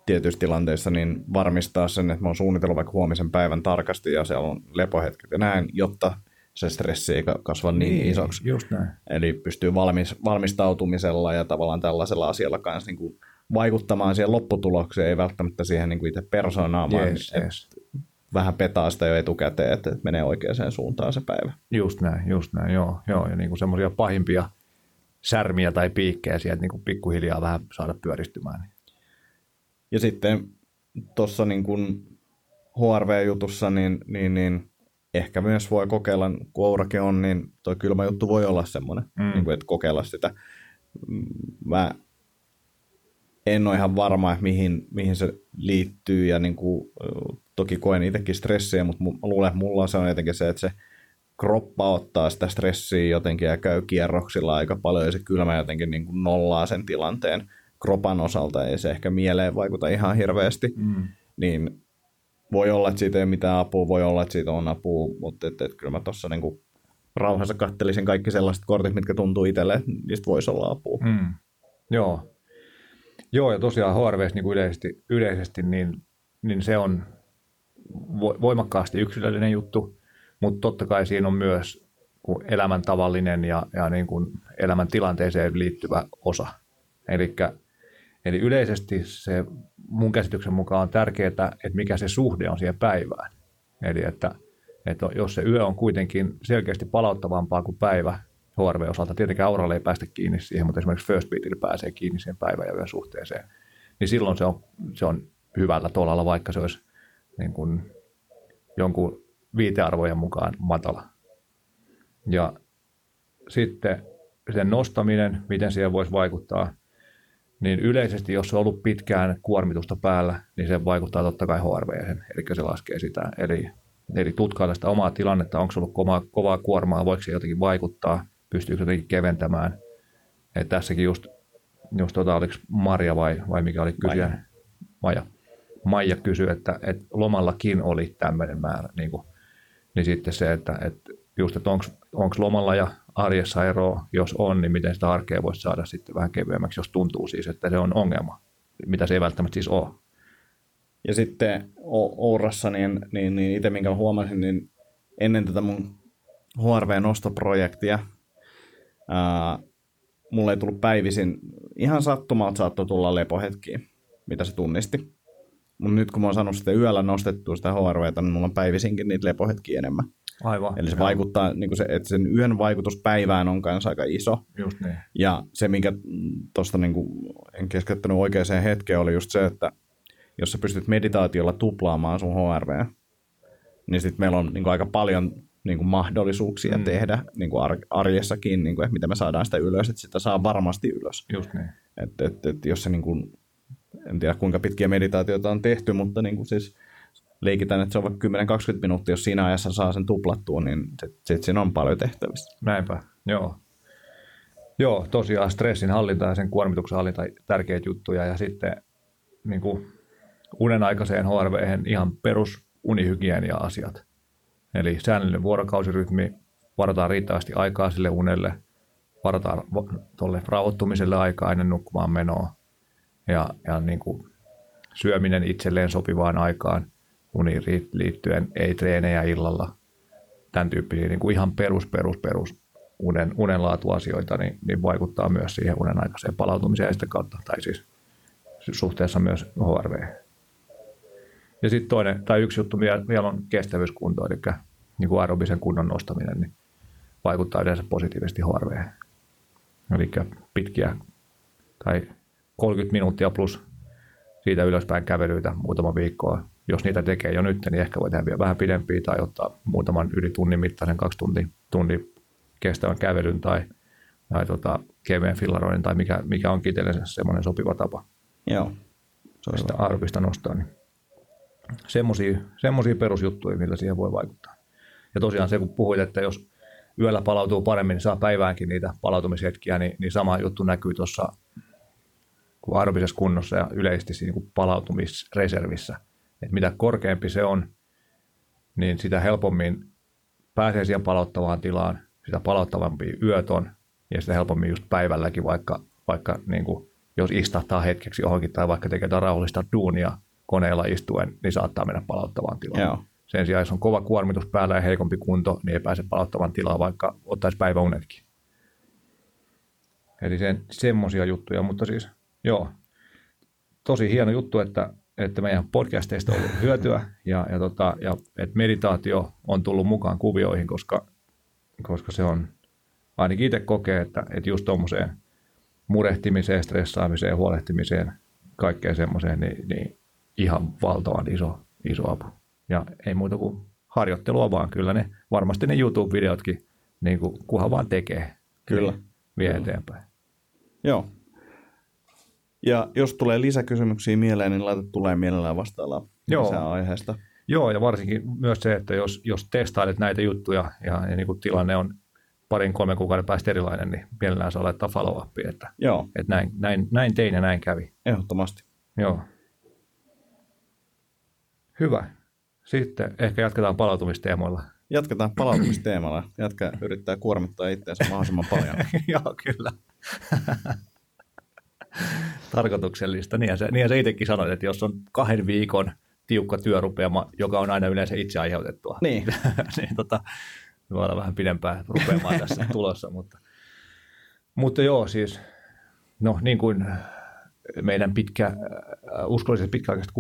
tietyissä tilanteissa niin varmistaa sen, että mä oon suunnitellut vaikka huomisen päivän tarkasti ja siellä on lepohetket ja näin, jotta se stressi ei kasva niin, niin isoksi. Just näin. Eli pystyy valmis, valmistautumisella ja tavallaan tällaisella asialla kanssa niin kuin vaikuttamaan siihen lopputulokseen, ei välttämättä siihen niin kuin itse persoonaan, yes, vaan yes. vähän petaa sitä jo etukäteen, että menee oikeaan suuntaan se päivä. Just näin, just näin, joo. joo ja niin kuin semmoisia pahimpia särmiä tai piikkejä sieltä niin kuin pikkuhiljaa vähän saada pyöristymään. Ja sitten tuossa niin kuin HRV-jutussa, niin, niin, niin ehkä myös voi kokeilla, kun Ourakin on, niin tuo kylmä juttu voi olla semmoinen, mm. niin kuin, että kokeilla sitä. Mä en ole ihan varma, että mihin, mihin se liittyy ja niin kuin, toki koen itsekin stressiä, mutta mä luulen, että mulla se on jotenkin se, että se kroppa ottaa sitä stressiä jotenkin ja käy kierroksilla aika paljon ja se kylmä jotenkin niin kuin nollaa sen tilanteen kropan osalta, ei se ehkä mieleen vaikuta ihan hirveästi, mm. niin voi olla, että siitä ei ole mitään apua, voi olla, että siitä on apua, mutta et, et, kyllä mä tuossa niin rauhassa kattelisin kaikki sellaiset kortit, mitkä tuntuu itselle, niistä voisi olla apua. Mm. Joo, Joo, ja tosiaan HRVs niin kuin yleisesti, yleisesti niin, niin se on voimakkaasti yksilöllinen juttu, mutta totta kai siinä on myös elämäntavallinen ja, ja niin kuin elämäntilanteeseen liittyvä osa. Elikkä, eli yleisesti se mun käsityksen mukaan on tärkeää, että mikä se suhde on siihen päivään. Eli että, että jos se yö on kuitenkin selkeästi palauttavampaa kuin päivä, HRV-osalta. Tietenkään Auralle ei päästä kiinni siihen, mutta esimerkiksi First Beatille pääsee kiinni siihen päivän ja yön suhteeseen. Niin silloin se on, se on hyvällä tolalla, vaikka se olisi niin kuin jonkun viitearvojen mukaan matala. Ja sitten sen nostaminen, miten siihen voisi vaikuttaa, niin yleisesti, jos on ollut pitkään kuormitusta päällä, niin se vaikuttaa totta kai HRV, eli se laskee sitä. Eli, eli tutkailla sitä omaa tilannetta, onko se ollut kovaa, kovaa kuormaa, voiko se jotenkin vaikuttaa – pystyykö jotenkin keventämään. Et tässäkin just, just tota, oliko Marja vai, vai mikä oli kysyjä? Maija. Maija. Maija kysyi, että, että lomallakin oli tämmöinen määrä. Niin, kuin, niin sitten se, että, että just, että onko lomalla ja arjessa eroa, jos on, niin miten sitä arkea voisi saada sitten vähän kevyemmäksi, jos tuntuu siis, että se on ongelma, mitä se ei välttämättä siis ole. Ja sitten Ourassa, niin, niin, niin itse minkä huomasin, niin ennen tätä mun HRV-nostoprojektia, mulle ei tullut päivisin, ihan sattumalta saattoi tulla lepohetkiä, mitä se tunnisti. Mutta nyt kun mä oon saanut sitä yöllä nostettua sitä HRVtä, niin mulla on päivisinkin niitä lepohetkiä enemmän. Aivan. Eli se vaikuttaa, niin se, että sen yön vaikutus päivään on kanssa aika iso. Just niin. Ja se, minkä tuosta niin en keskittynyt oikeaan hetkeen, oli just se, että jos sä pystyt meditaatiolla tuplaamaan sun HRV, niin sitten meillä on niin aika paljon niin kuin mahdollisuuksia mm. tehdä niin kuin arjessakin, niin kuin, että miten me saadaan sitä ylös, että sitä saa varmasti ylös. Just niin. Et, et, et, jos se, niin kuin, en tiedä kuinka pitkiä meditaatioita on tehty, mutta niin kuin siis leikitään, että se on vaikka 10-20 minuuttia, jos siinä ajassa saa sen tuplattua, niin sitten sit siinä on paljon tehtävissä. Näinpä, joo. Joo, tosiaan stressin hallinta ja sen kuormituksen hallinta tärkeitä juttuja ja sitten niin kuin unen aikaiseen HRV ihan perus unihygienia-asiat. Eli säännöllinen vuorokausirytmi, varataan riittävästi aikaa sille unelle, varataan tuolle rauhoittumiselle aikaa ennen nukkumaan menoa ja, ja niin kuin syöminen itselleen sopivaan aikaan uniin liittyen, ei treenejä illalla, tämän tyyppisiä niin kuin ihan perus, perus, perus unen, unenlaatuasioita, niin, niin vaikuttaa myös siihen unen aikaiseen palautumiseen ja sitä kautta, tai siis suhteessa myös HRV. Ja sitten toinen, tai yksi juttu vielä on kestävyyskunto, eli niin kuin aerobisen kunnon nostaminen, niin vaikuttaa yleensä positiivisesti HRV. Eli pitkiä tai 30 minuuttia plus siitä ylöspäin kävelyitä muutama viikkoa. Jos niitä tekee jo nyt, niin ehkä voi tehdä vielä vähän pidempiä tai ottaa muutaman yli tunnin mittaisen kaksi tunti, tunnin kestävän kävelyn tai, tai tota, kevyen fillaroinnin tai mikä, mikä on itsellensä semmoinen sopiva tapa. Joo. Se sitä arvista nostaa. Niin semmoisia perusjuttuja, millä siihen voi vaikuttaa. Ja tosiaan se, kun puhuit, että jos yöllä palautuu paremmin, niin saa päiväänkin niitä palautumishetkiä, niin, niin sama juttu näkyy tuossa aerobisessa kunnossa ja yleisesti siinä niin palautumisreservissä. Et mitä korkeampi se on, niin sitä helpommin pääsee siihen palauttavaan tilaan, sitä palauttavampi yöt on, ja sitä helpommin just päivälläkin, vaikka, vaikka niin kuin, jos istahtaa hetkeksi johonkin tai vaikka tekee jotain rauhallista duunia koneella istuen, niin saattaa mennä palauttavaan tilaan. Joo. Sen sijaan, jos on kova kuormitus päällä ja heikompi kunto, niin ei pääse palauttavan tilaan, vaikka ottaisi päiväunetkin. Eli sen, semmoisia juttuja, mutta siis joo, tosi hieno juttu, että, että meidän podcasteista on ollut hyötyä ja, ja, tota, ja että meditaatio on tullut mukaan kuvioihin, koska, koska se on, ainakin itse kokee, että, että just tuommoiseen murehtimiseen, stressaamiseen, huolehtimiseen, kaikkeen semmoiseen, niin, niin ihan valtavan iso, iso apu. Ja ei muuta kuin harjoittelua vaan. Kyllä ne, varmasti ne YouTube-videotkin, niin kuin, kunhan vaan tekee, Kyllä. Niin vie Kyllä. eteenpäin. Joo. Ja jos tulee lisäkysymyksiä mieleen, niin laita tulee mielellään vastaillaan lisää aiheesta. Joo, ja varsinkin myös se, että jos, jos testailet näitä juttuja ja, ja niin kuin tilanne on parin kolmen kuukauden päästä erilainen, niin mielellään saa laittaa follow että, Joo. että näin, näin, näin tein ja näin kävi. Ehdottomasti. Joo. Hyvä. Sitten ehkä jatketaan palautumisteemoilla. Jatketaan palautumisteemalla. Jatka yrittää kuormittaa itseänsä mahdollisimman paljon. Joo, kyllä. Tarkoituksellista. Niin se, niin se itsekin sanoit, että jos on kahden viikon tiukka työrupeama, joka on aina yleensä itse aiheutettua, niin, niin tota, voi olla vähän pidempää rupeamaan tässä tulossa. Mutta, mutta joo, siis no niin kuin meidän pitkä, äh, uskolliset pitkäaikaiset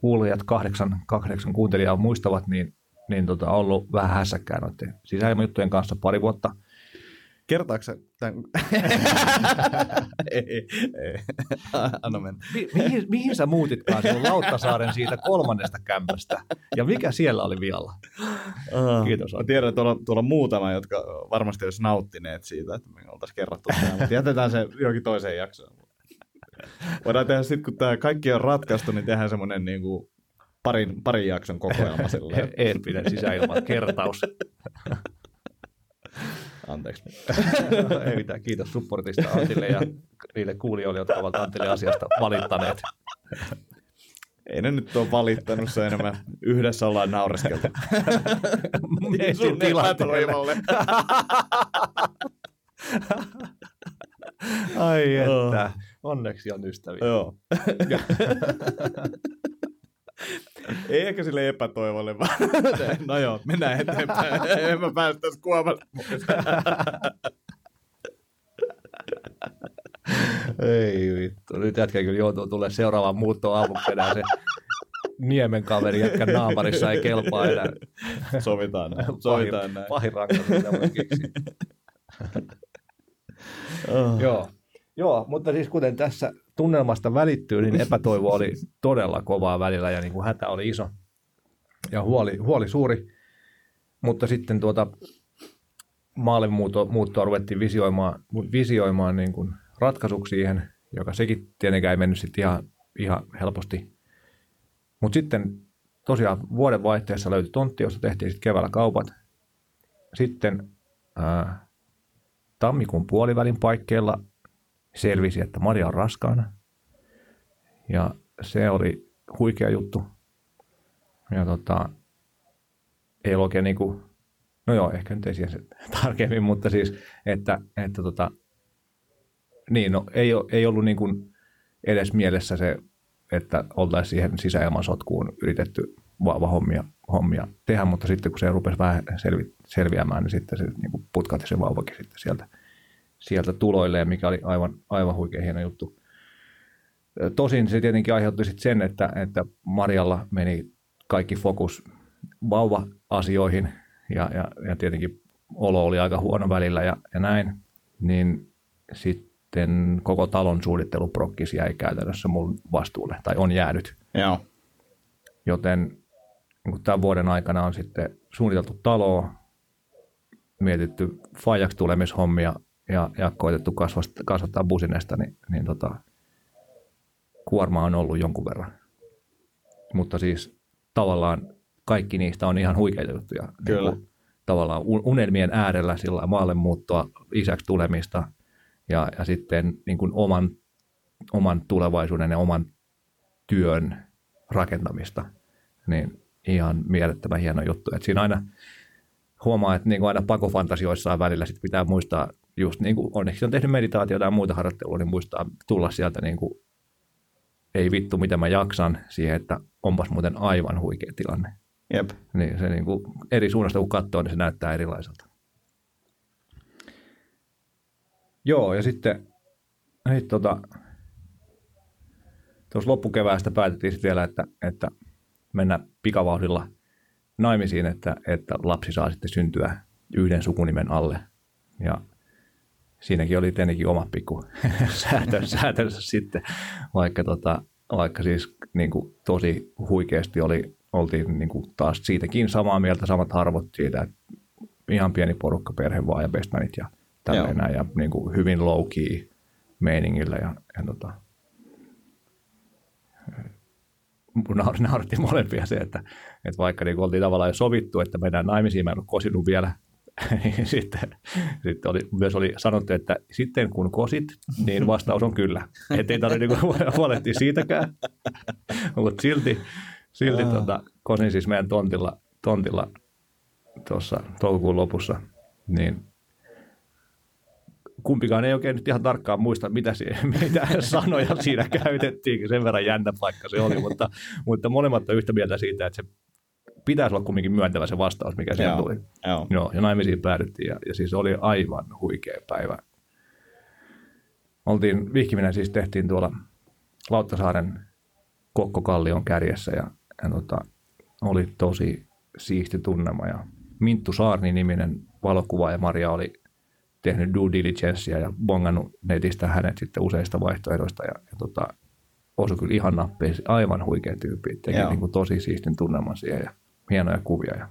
kuulijat, kahdeksan, kahdeksan kuuntelijaa muistavat, niin, niin tota, ollut vähän hässäkkää noiden sisäilmajuttujen kanssa pari vuotta. Kertaako sä tämän? ei, ei. Anna mennä. Mi- mihin, mihin sä muutitkaan sinun Lauttasaaren siitä kolmannesta kämpästä? Ja mikä siellä oli vialla? Uh, Kiitos. Mä tiedän, että tuolla, tuolla muutama, jotka varmasti olisi nauttineet siitä, että me oltaisiin kerrattu tämä, mutta jätetään se johonkin toiseen jaksoon. Voidaan tehdä sitten, kun tämä kaikki on ratkaistu, niin tehdään semmoinen niin kuin parin, parin jakson kokoelma silleen. Eeppinen sisäilman kertaus. Anteeksi. Ei mitään, kiitos supportista Antille ja niille kuulijoille, jotka ovat Antille asiasta valittaneet. Ei ne nyt ole valittanut, se enemmän yhdessä ollaan naureskeltu. Mietin tilanteelle. Ai että. Onneksi on ystäviä. Joo. Ei ehkä sille epätoivolle, vaan no joo, mennään eteenpäin. En mä päästäisi kuomasta Ei vittu, nyt jätkä kyllä joutuu tulee seuraavaan muuttoon aamuksi enää se niemen kaveri jätkä naamarissa ei kelpaa enää. Sovitaan näin. Sovitaan pahin, näin. Pahin rankaisu, mitä oh. Joo. Joo, mutta siis kuten tässä tunnelmasta välittyy, niin epätoivo oli todella kovaa välillä ja niin kuin hätä oli iso ja huoli, huoli suuri. Mutta sitten tuota maailmanmuuttoa ruvettiin visioimaan, visioimaan niin kuin ratkaisuksi siihen, joka sekin tietenkään ei mennyt sitten ihan, ihan helposti. Mutta sitten tosiaan vuoden vaihteessa löytyi tontti, josta tehtiin sitten keväällä kaupat. Sitten ää, tammikuun puolivälin paikkeilla selvisi, että Maria on raskaana. Ja se oli huikea juttu. Ja tota, ei ole oikein niin kuin, no joo, ehkä nyt ei siihen tarkemmin, mutta siis, että, että tota, niin, no ei, ei ollut niin kuin edes mielessä se, että oltaisiin siihen sisäilman sotkuun yritetty vahva hommia, hommia tehdä, mutta sitten kun se rupesi vähän selvi, selviämään, niin sitten se niin kuin putkahti se vauvakin sitten sieltä, sieltä tuloilleen, mikä oli aivan, aivan huikea hieno juttu. Tosin se tietenkin aiheutti sitten sen, että, että Marjalla meni kaikki fokus vauva-asioihin ja, ja, ja tietenkin olo oli aika huono välillä ja, ja näin, niin sitten koko talon suunnitteluprokkis jäi käytännössä mun vastuulle, tai on jäänyt. Joo. Joten niin tämän vuoden aikana on sitten suunniteltu taloa, mietitty fajaksi tulemishommia ja, ja koitettu kasvasta, kasvattaa businesta, niin, niin tota, kuorma on ollut jonkun verran. Mutta siis tavallaan kaikki niistä on ihan huikeita juttuja. Kyllä. Niin kuin, tavallaan unelmien äärellä sillä maalle muuttoa, isäksi tulemista ja, ja sitten niin kuin oman, oman tulevaisuuden ja oman työn rakentamista. Niin ihan mielettömän hieno juttu. Et siinä aina huomaa, että niin kuin aina pakofantasioissaan välillä sit pitää muistaa, just niin kuin onneksi on tehnyt meditaatiota ja muuta harjoittelua, niin muistaa tulla sieltä niin kuin, ei vittu mitä mä jaksan siihen, että onpas muuten aivan huikea tilanne. Jep. Niin se niin kuin eri suunnasta kun katsoo, niin se näyttää erilaiselta. Joo, ja sitten niin, tota, tuossa loppukeväästä päätettiin sitten vielä, että, että mennä pikavauhdilla naimisiin, että, että lapsi saa sitten syntyä yhden sukunimen alle. Ja siinäkin oli tietenkin oma pikku säätö, säätönsä sitten, vaikka, tota, vaikka siis niin kuin, tosi huikeasti oli, oltiin niin kuin, taas siitäkin samaa mieltä, samat arvot siitä, että ihan pieni porukka, perhe vaan ja bestmanit ja tällainen ja niin kuin, hyvin low key meiningillä ja, ja tota, nauratti molempia se, että, että vaikka niin oltiin tavallaan jo sovittu, että mennään naimisiin, mä en ole kosinut vielä, niin sitten, sitten oli, myös oli sanottu, että sitten kun kosit, niin vastaus on kyllä. Että ei tarvitse niin huolehtia siitäkään, mutta silti, silti tuota, kosin siis meidän tontilla, tontilla tuossa toukokuun lopussa, niin kumpikaan ei oikein nyt ihan tarkkaan muista, mitä, se, mitä sanoja siinä käytettiin, sen verran jännä paikka se oli, mutta, mutta molemmat on yhtä mieltä siitä, että se pitäisi olla kumminkin myöntävä se vastaus, mikä siihen tuli. Joo. Joo, ja naimisiin päädyttiin, ja, ja siis oli aivan huikea päivä. Oltiin, vihkiminen siis tehtiin tuolla Lauttasaaren Kokkokallion kärjessä, ja, ja tota, oli tosi siisti tunnelma, ja Minttu Saarni-niminen valokuvaaja Maria oli tehnyt due diligencea ja bongannut netistä hänet sitten useista vaihtoehdoista ja, ja tota, osui kyllä ihan nappeisi. Aivan huikea tyyppi. Teki niin kuin tosi siistin tunnelman siihen ja hienoja kuvia. Ja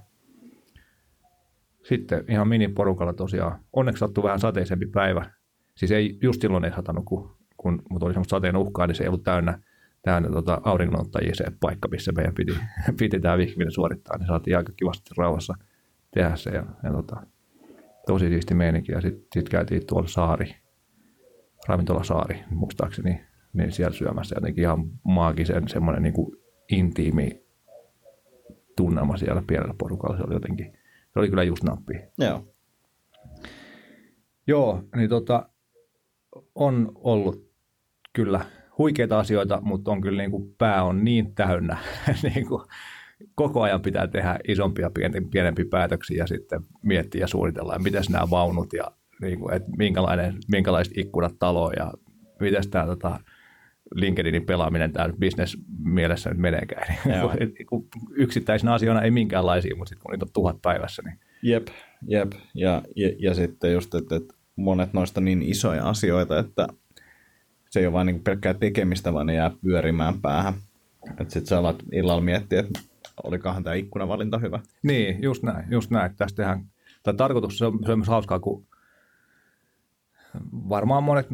sitten ihan miniporukalla tosiaan. Onneksi sattui vähän sateisempi päivä. Siis ei just silloin ei satanut, kun, kun mutta oli semmoista sateen uhkaa, niin se ei ollut täynnä, täynnä tota auringonottajia se paikka, missä meidän piti, piti tämä vihkiminen suorittaa. Niin saatiin aika kivasti rauhassa tehdä se. Ja, ja tota, tosi siisti meininki. Ja sitten sit käytiin tuolla saari, ravintola saari, muistaakseni, niin siellä syömässä jotenkin ihan maagisen semmoinen niin kuin intiimi tunnelma siellä pienellä porukalla. Se oli jotenkin, se oli kyllä just nappi. Joo. Joo, niin tota, on ollut kyllä huikeita asioita, mutta on kyllä niin kuin pää on niin täynnä niin kuin koko ajan pitää tehdä isompia, pienempiä päätöksiä ja sitten miettiä ja suunnitella, miten nämä vaunut ja niin kuin, että minkälainen, minkälaiset ikkunat taloon ja miten tämä tota, LinkedInin pelaaminen täällä business mielessä nyt meneekään. Yksittäisinä asioina ei minkäänlaisia, mutta sitten kun niitä on tuhat päivässä. Niin... Jep, jep. Ja, ja, ja sitten just, että, että monet noista niin isoja asioita, että se ei ole vain niin pelkkää tekemistä, vaan ne jää pyörimään päähän. Että sitten sä alat illalla miettiä, että olikohan tämä ikkunavalinta hyvä. Niin, just näin. Just näin. Tästä tehdään, tai tarkoitus se on, se on myös hauskaa, kun varmaan monet,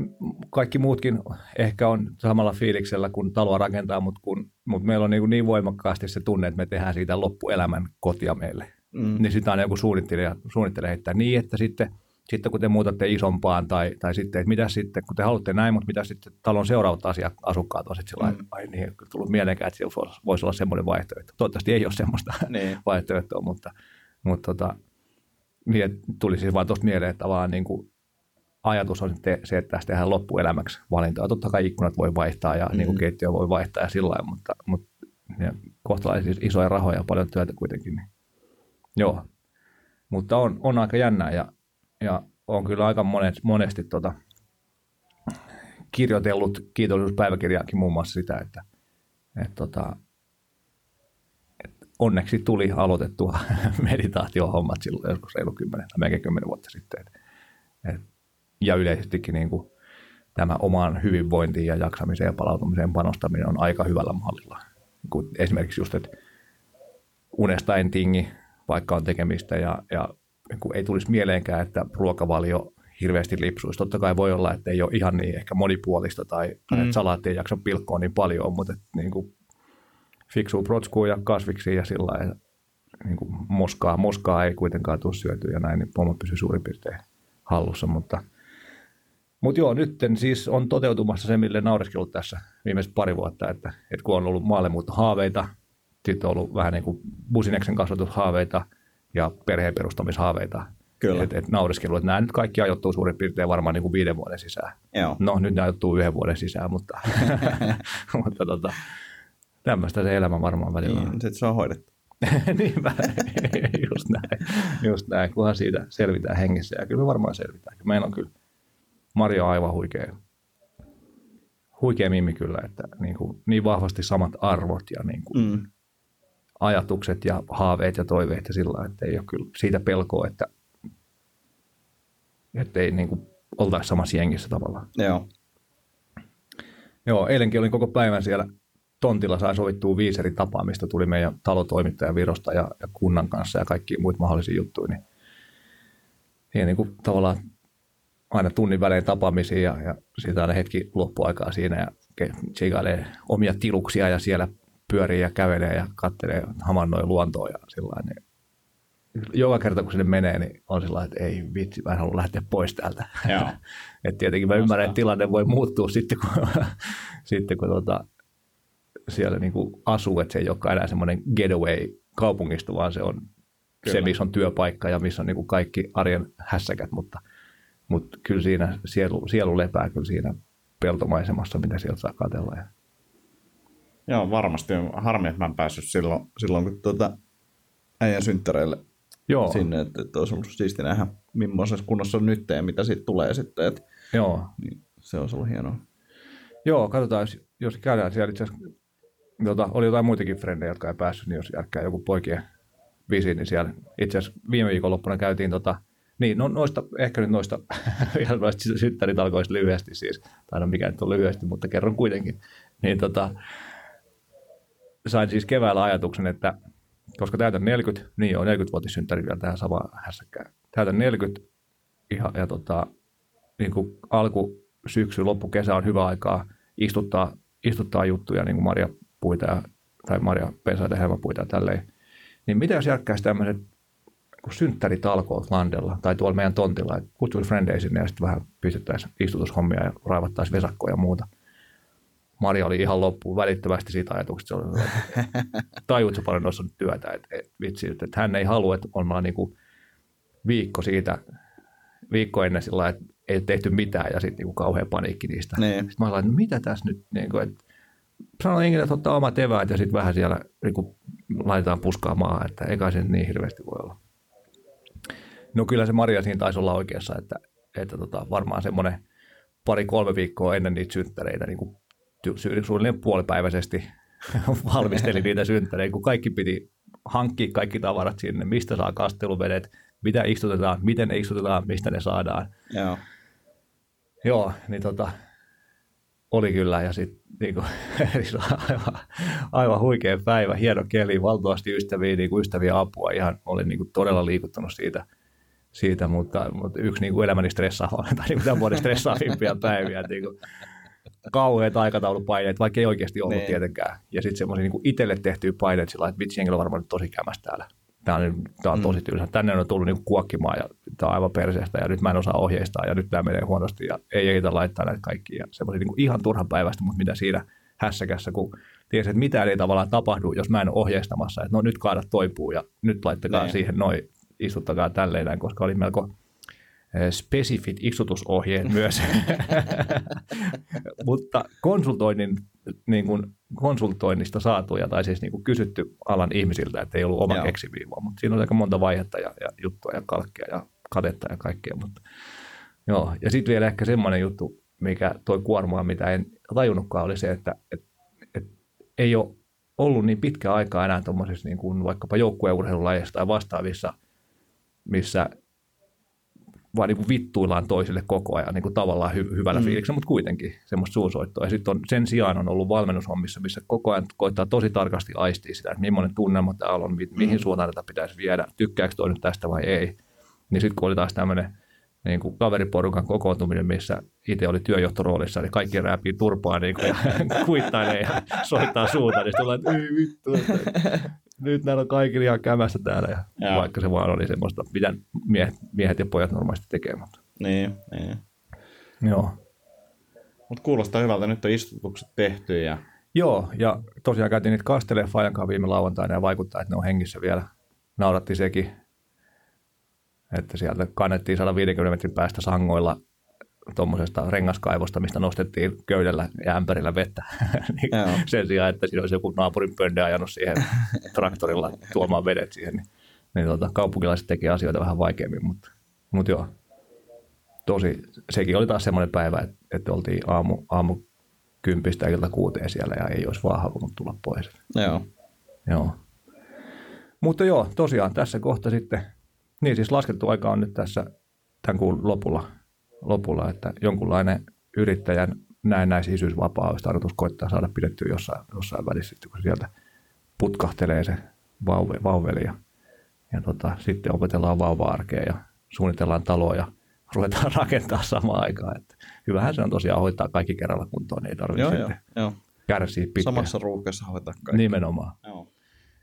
kaikki muutkin ehkä on samalla fiiliksellä, kun taloa rakentaa, mutta, kun, mutta meillä on niin, niin voimakkaasti se tunne, että me tehdään siitä loppuelämän kotia meille. Mm. Niin sitä on joku suunnittelija, suunnittelija heittää niin, että sitten sitten kun te muutatte isompaan tai, tai sitten, että mitä sitten, kun te haluatte näin, mutta mitä sitten talon seuraavat asiat, asukkaat on sitten sillä mm. ai niin, tullut mieleenkään, että siellä voisi olla semmoinen vaihtoehto. Toivottavasti ei ole semmoista niin. vaihtoehtoa, mutta, mutta tota, niin, tuli siis vaan tuosta mieleen, että vaan niin kuin ajatus on sitten se, että tässä tehdään loppuelämäksi valintoja. Totta kai ikkunat voi vaihtaa ja mm. niin kuin keittiö voi vaihtaa ja sillä lailla, mutta, mutta kohtalaisesti isoja rahoja ja paljon työtä kuitenkin. Niin. Joo, mutta on, on aika jännää ja, ja on kyllä aika monet, monesti tota, kirjoitellut kiitollisuuspäiväkirjaakin muun muassa sitä, että et, tota, et onneksi tuli aloitettua meditaatiohommat silloin joskus reilu 10 tai melkein 10 vuotta sitten. Et, et, ja yleisestikin niin kuin, tämä omaan hyvinvointiin ja jaksamiseen ja palautumiseen panostaminen on aika hyvällä mallilla. Niin esimerkiksi just, että unesta en tingi, vaikka on tekemistä ja, ja niin ei tulisi mieleenkään, että ruokavalio hirveästi lipsuisi. Totta kai voi olla, että ei ole ihan niin ehkä monipuolista tai, mm. että salaatti ei jaksa pilkkoa niin paljon, mutta että, niin kuin fiksuu protskuu ja kasviksi ja sillä lailla, niin kuin moskaa, moskaa ei kuitenkaan tule syötyä ja näin, niin pomot pysyy suurin piirtein hallussa, mutta mutta joo, nyt siis on toteutumassa se, mille naureskellut tässä viimeiset pari vuotta, että, että kun on ollut haaveita, sitten on ollut vähän niin kuin busineksen kasvatushaaveita ja perheen perustamishaaveita. Kyllä. Et, et naureskelu, että nämä nyt kaikki ajoittuu suurin piirtein varmaan niin kuin viiden vuoden sisään. Joo. No nyt ne ajoittuu yhden vuoden sisään, mutta, mutta tota, tämmöistä se elämä varmaan välillä niin, on. Sitten se on hoidettu. Niinpä, just näin, just näin, kunhan siitä selvitään hengissä ja kyllä me varmaan selvitään. Meillä on kyllä Mario on aivan huikea, huikea mimmi kyllä, että niin, kuin, niin vahvasti samat arvot ja niin kuin, mm ajatukset ja haaveet ja toiveet ja sillä että ei ole kyllä siitä pelkoa, että, että ei niin kuin oltaisi samassa jengissä tavallaan. Joo. Joo, eilenkin olin koko päivän siellä tontilla, sai sovittua viisi eri tapaamista, tuli meidän talotoimittaja Virosta ja, ja kunnan kanssa ja kaikki muut mahdollisia juttuja, niin, niin, niin kuin tavallaan aina tunnin välein tapaamisia ja, ja siitä aina hetki loppuaikaa siinä ja tseikailee omia tiluksia ja siellä pyörii ja kävelee ja katselee, hamannoi luontoa ja sillä niin joka kerta kun sinne menee, niin on sillä että ei vitsi, mä en halua lähteä pois täältä. Et tietenkin mä ymmärrän, että tilanne voi muuttua sitten, kun, sitten, kun tota, siellä niin kuin asuu, että se ei olekaan enää semmoinen getaway kaupungista, vaan se on kyllä. se, missä on työpaikka ja missä on niin kuin kaikki arjen hässäkät, mutta, mutta kyllä siinä sielu, sielu lepää kyllä siinä peltomaisemassa, mitä sieltä saa katsella. Ja Joo, varmasti on harmi, että mä en päässyt silloin, silloin kun tuota, äijän synttäreille Joo. sinne, että, että olisi ollut siisti nähdä, millaisessa kunnossa on nyt ja mitä siitä tulee sitten. Että, Joo. Niin se olisi ollut hienoa. Joo, katsotaan, jos, jos käydään siellä itse asiassa, tota, oli jotain muitakin frendejä, jotka ei päässyt, niin jos järkkää joku poikien visi, niin siellä itse asiassa viime viikonloppuna käytiin tota, niin, no noista, ehkä nyt noista ihan noista synttäritalkoista lyhyesti siis, tai no mikä nyt on lyhyesti, mutta kerron kuitenkin. Niin tota, sain siis keväällä ajatuksen, että koska täytän 40, niin joo, 40-vuotissynttäri vielä tähän samaan hässäkkään. Täytän 40 ja, ja tota, niin kuin alku syksy, loppu kesä on hyvä aikaa istuttaa, istuttaa juttuja, niin kuin Maria puita ja, tai Maria pensaita helmapuita ja tälleen. Niin mitä jos järkkäisi tämmöiset synttäritalkoot landella tai tuolla meidän tontilla, että kutsuisi frendejä sinne ja sitten vähän pistettäisiin istutushommia ja raivattaisiin vesakkoja ja muuta – Maria oli ihan loppuun välittömästi siitä ajatuksesta. Tajuutko paljon noissa on työtä, että, että vitsi, että hän ei halua, että on niin kuin viikko siitä, viikko ennen sillä että ei tehty mitään ja sitten niin kauhean paniikki niistä. Niin. Sitten mä olin, että no mitä tässä nyt, niin kuin, että sanoin henkilö, että ottaa omat eväät ja sitten vähän siellä niin kuin, laitetaan puskaa maahan, että eikä se niin hirveästi voi olla. No kyllä se Maria siinä taisi olla oikeassa, että, että tota, varmaan semmoinen pari-kolme viikkoa ennen niitä synttäreitä niin kuin suunnilleen puolipäiväisesti valmisteli niitä synttäreitä, kun kaikki piti hankkia kaikki tavarat sinne, mistä saa kasteluvedet, mitä istutetaan, miten ne istutetaan, mistä ne saadaan. Joo. Joo, niin tota, oli kyllä ja sitten niinku, aivan, aivan huikea päivä, hieno keli, valtavasti ystäviä, niinku, ystäviä apua, ihan olin niinku, todella liikuttunut siitä, siitä mutta, mutta yksi niinku, elämäni stressaava, tai niinku, tämän vuoden stressaavimpia päiviä. Niinku, kauheat aikataulupaineet, vaikka ei oikeasti ollut niin. tietenkään. Ja sitten semmoisia niin itselle tehtyjä paineita sillä että vitsi, on varmaan nyt tosi kämästä täällä, tämä on, tämä on tosi tylsä. Tänne on tullut niin kuokkimaan ja tämä on aivan perseestä ja nyt mä en osaa ohjeistaa ja nyt tämä menee huonosti ja ei ehditä laittaa näitä kaikkia. Semmoisia niin ihan turhan päivästä, mutta mitä siinä hässäkässä, kun tiesi, että mitään ei tavallaan tapahdu, jos mä en ole ohjeistamassa, että no nyt kaada toipuu ja nyt laittakaa Niin. siihen noin, istuttakaa tälleen koska oli melko eh, spesifit istutusohjeet myös. Mutta konsultoinnin, niin kuin konsultoinnista saatuja, tai siis niin kuin kysytty alan ihmisiltä, että ei ollut oma Joo. mutta siinä oli aika monta vaihetta ja, ja juttua ja kalkkia ja kadetta ja kaikkea. Mutta, joo. Ja sitten vielä ehkä semmoinen juttu, mikä toi kuormaa, mitä en tajunnutkaan, oli se, että, että, että ei ole ollut niin pitkä aikaa enää tuommoisissa niin kuin vaikkapa joukkueurheilulajeissa tai vastaavissa, missä vaan niin kuin vittuillaan toisille koko ajan niin kuin tavallaan hy- hyvällä mm. fiiliksellä, mutta kuitenkin semmoista suusoittoa. Ja sitten sen sijaan on ollut valmennushommissa, missä koko ajan koittaa tosi tarkasti aistia sitä, että millainen tunnelma täällä on, mi- mihin suuntaan tätä pitäisi viedä, tykkääkö toi nyt tästä vai ei. Niin sitten kun oli taas tämmöinen niin kuin kaveriporukan kokoontuminen, missä itse oli työjohtoroolissa, niin kaikki rääpii turpaa niin kuin, ja kuittailee ja soittaa suuntaan, niin sitten ollaan, että ei vittu, nyt näillä on kaikilla ihan kämässä täällä, ja Joo. vaikka se vaan oli semmoista, mitä miehet, miehet ja pojat normaalisti tekee. Mutta. Niin, niin. Joo. Mutta kuulostaa hyvältä, nyt on istutukset tehty ja Joo, ja tosiaan käytiin niitä kastelee Fajan kanssa viime lauantaina ja vaikuttaa, että ne on hengissä vielä. Nauratti sekin, että sieltä kannettiin 150 metrin päästä sangoilla tuommoisesta rengaskaivosta, mistä nostettiin köydellä ja ämpärillä vettä. niin Joo. sen sijaan, että siinä olisi joku naapurin pöndä ajanut siihen traktorilla tuomaan vedet siihen, niin, niin tota, kaupunkilaiset tekee asioita vähän vaikeammin, mutta, mutta joo. Tosi, sekin oli taas semmoinen päivä, että, että oltiin aamu, aamu kympistä ilta kuuteen siellä ja ei olisi vaan halunnut tulla pois. joo. Joo. Mutta joo, tosiaan tässä kohta sitten, niin siis laskettu aika on nyt tässä tämän kuun lopulla, lopulla että jonkunlainen yrittäjän näennäisisyysvapaa olisi tarkoitus koittaa saada pidettyä jossain, jossain välissä, sitten kun sieltä putkahtelee se vauve, vauveli ja, ja tota, sitten opetellaan vauva-arkea ja suunnitellaan taloa ja ruvetaan rakentaa samaan aikaan. Että hyvähän se on tosiaan hoitaa kaikki kerralla kuntoon, niin ei tarvitse Joo, sitten joo, joo. kärsiä pitkään. Samassa ruuhkassa hoitaa kaikki. Nimenomaan. Joo.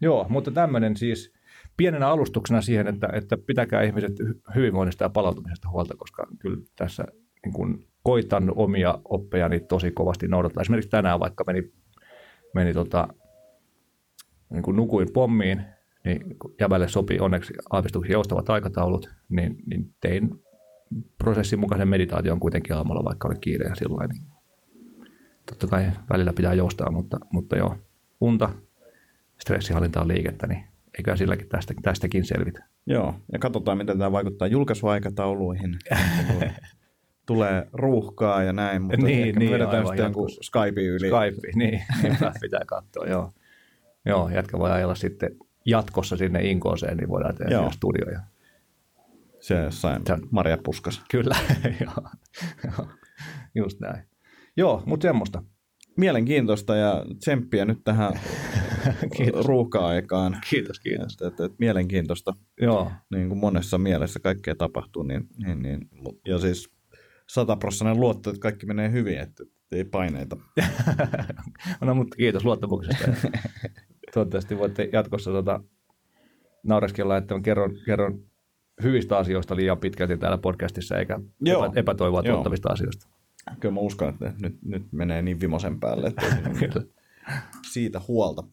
Joo, mutta tämmöinen siis pienenä alustuksena siihen, että, että pitäkää ihmiset hy- hyvinvoinnista ja palautumisesta huolta, koska kyllä tässä niin kuin koitan omia oppejani tosi kovasti noudattaa. Esimerkiksi tänään vaikka meni, meni tota, niin kuin nukuin pommiin, niin kun jäbälle sopii onneksi aavistuksen joustavat aikataulut, niin, niin tein prosessin mukaisen meditaation kuitenkin aamulla, vaikka oli kiire ja sillä niin totta kai välillä pitää joustaa, mutta, mutta joo, unta, stressihallintaan liikettä, niin eiköhän silläkin tästä, tästäkin selvitä. Joo, ja katsotaan, miten tämä vaikuttaa julkaisuaikatauluihin. Tulee ruuhkaa ja näin, mutta Niin, ehkä niin, vedetään sitten jonkun. Skype yli. Skype, niin, pitää katsoa, joo. Joo, jätkä voi ajella sitten jatkossa sinne Inkooseen, niin voidaan tehdä Joo. studioja. Se jossain on- Maria Puskas. Kyllä, joo. Just näin. Joo, mutta semmoista. Mielenkiintoista ja tsemppiä nyt tähän. ruuhka-aikaan. Kiitos, kiitos. Että, että, että mielenkiintoista, Joo, niin kuin monessa mielessä kaikkea tapahtuu. Niin, niin, niin. Ja siis sataprosenttinen luotto, että kaikki menee hyvin, että, että ei paineita. no mutta kiitos luottamuksesta. Toivottavasti voitte jatkossa tota, naureskella, että mä kerron, kerron hyvistä asioista liian pitkälti täällä podcastissa, eikä Joo. epä, epätoivoa Joo. tuottavista asioista. Kyllä mä uskon, että nyt, nyt menee niin vimosen päälle, että Kyllä. siitä huolta.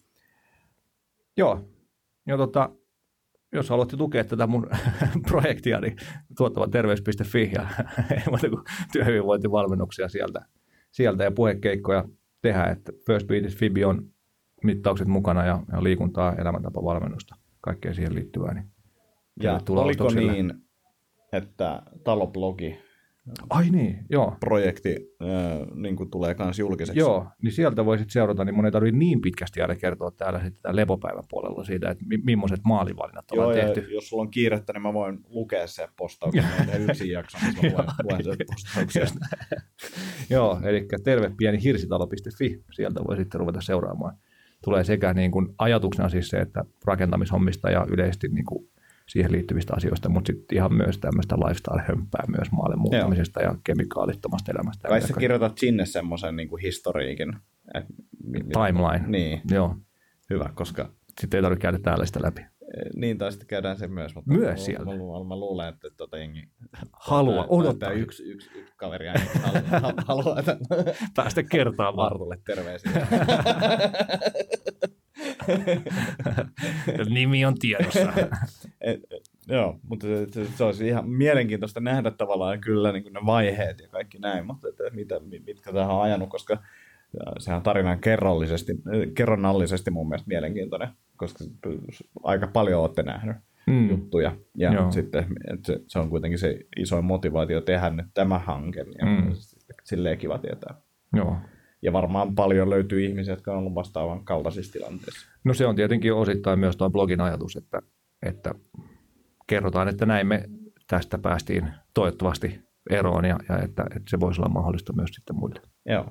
Joo. Ja tota, jos haluatte tukea tätä mun projektia, niin tuottava terveys.fi ja ei muuta kuin työhyvinvointivalmennuksia sieltä, sieltä ja puhekeikkoja tehdä, että First Beat is Fibi on mittaukset mukana ja, ja liikuntaa, elämäntapavalmennusta, kaikkea siihen liittyvää. Niin Ja oliko niin, että taloblogi Ai niin, joo. projekti äh, niin kuin tulee myös julkiseksi. Joo, niin sieltä voisit seurata, niin mun ei tarvitse niin pitkästi aina kertoa täällä sitten tämän lepopäivän puolella siitä, että mi- millaiset maalivalinnat Joo, ollaan tehty. jos sulla on kiirettä, niin mä voin lukea sen postauksen. Yksin jakson, mä luen, luen sen postauksen. Joo, eli tervepienihirsitalo.fi, sieltä voi sitten ruveta seuraamaan. Tulee sekä niin kuin ajatuksena siis se, että rakentamishommista ja yleisesti niin kuin siihen liittyvistä asioista, mutta sitten ihan myös tämmöistä lifestyle-hömppää myös maalle muuttamisesta ja kemikaalittomasta elämästä. Kai sä kirjoitat sinne semmoisen niin kuin historiikin. Et, Timeline. Niin, Joo, hyvä, koska sitten ei tarvitse käydä täällä sitä läpi. Niin, tai sitten käydään se myös. Mutta Myös mä, siellä? Mä, mä, mä luulen, että tota jengi... Halua, odottaa. Yksi, yksi, yksi kaveri ainakin haluaa, haluaa että Päästä kertaamaan. Artulle terveisiä. Nimi on tiedossa. Et, joo, mutta se, se, se olisi ihan mielenkiintoista nähdä tavallaan kyllä niin kuin ne vaiheet ja kaikki näin, mutta että mitä, mi- mitkä tähän on ajanut, koska sehän on tarinan kerrallisesti, kerronnallisesti mun mielestä mielenkiintoinen, koska aika paljon olette nähnyt Mm. juttuja. Ja Joo. sitten että se, se on kuitenkin se isoin motivaatio tehdä nyt tämä hanke, ja Mm. mm. silleen kiva tietää. Joo. Ja varmaan paljon löytyy ihmisiä, jotka on ollut vastaavan kaltaisissa tilanteissa. No se on tietenkin osittain myös tuo blogin ajatus, että, että kerrotaan, että näin me tästä päästiin toivottavasti eroon ja, ja että, että se voisi olla mahdollista myös sitten muille. Joo.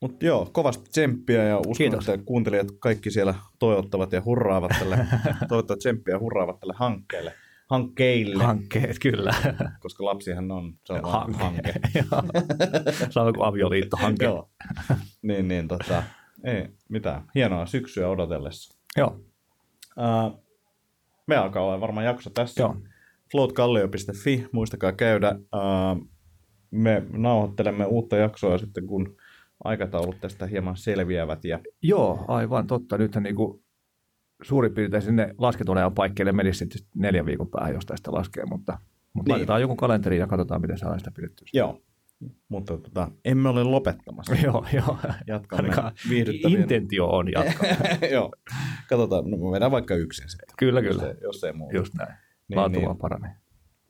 Mutta joo, kovasti tsemppiä ja uskon, Kiitos. että kuuntelijat kaikki siellä toivottavat ja hurraavat tälle, toivottavat tsemppiä ja hurraavat tälle hankkeelle, hankkeille, Hankkeet, kyllä. koska lapsihan on, se on Hanke. hanke. Sama kuin avioliittohanke. joo. niin, niin tota, ei mitään. Hienoa syksyä odotellessa. Joo. Uh, me alkaa olla varmaan jakso tässä. Joo. floatkallio.fi, muistakaa käydä. Uh, me nauhoittelemme uutta jaksoa sitten, kun aikataulut tästä hieman selviävät. Ja Joo, aivan totta. Nythän niin kuin suurin piirtein sinne lasketunean paikkeille menisi sitten neljän viikon päähän, jos tästä laskee, mutta, mutta Niin. laitetaan joku kalenteri ja katsotaan, miten saadaan sitä pidettyä. Joo, mutta tota, emme ole lopettamassa. Joo, joo. Jatkamme viihdyttävien... Intentio on jatkaa. Joo, katsotaan, no me vedään vaikka yksin sitten, kyllä, jos, kyllä. ei, jos ei muuta. Just näin. Niin, Laatu niin. paranee.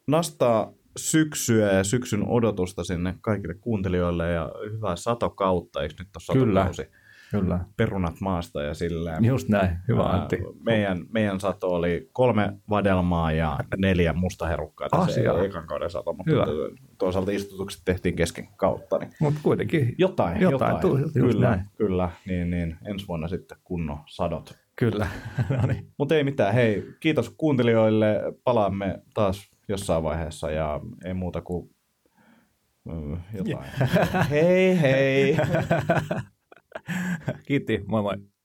Nastaa syksyä ja syksyn odotusta sinne kaikille kuuntelijoille ja hyvää satokautta, eikö nyt ole satokausi? Kyllä. Perunat maasta ja sillä Just näin. Hyvä Ää, Antti. Meidän, meidän sato oli kolme vadelmaa ja neljä mustaherukkaa tässä Asia. ekan kauden sato, mutta Hyvä. toisaalta istutukset tehtiin kesken kautta. Niin Mutta kuitenkin. jotain, Jotain, jotain. tuli, just kyllä, näin. kyllä, niin, niin ensi vuonna sitten kunnon sadot. Kyllä. no niin. Mutta ei mitään, hei, kiitos kuuntelijoille, palaamme taas jossain vaiheessa ja ei muuta kuin jotain. hei hei! Kiitti. Moi moi.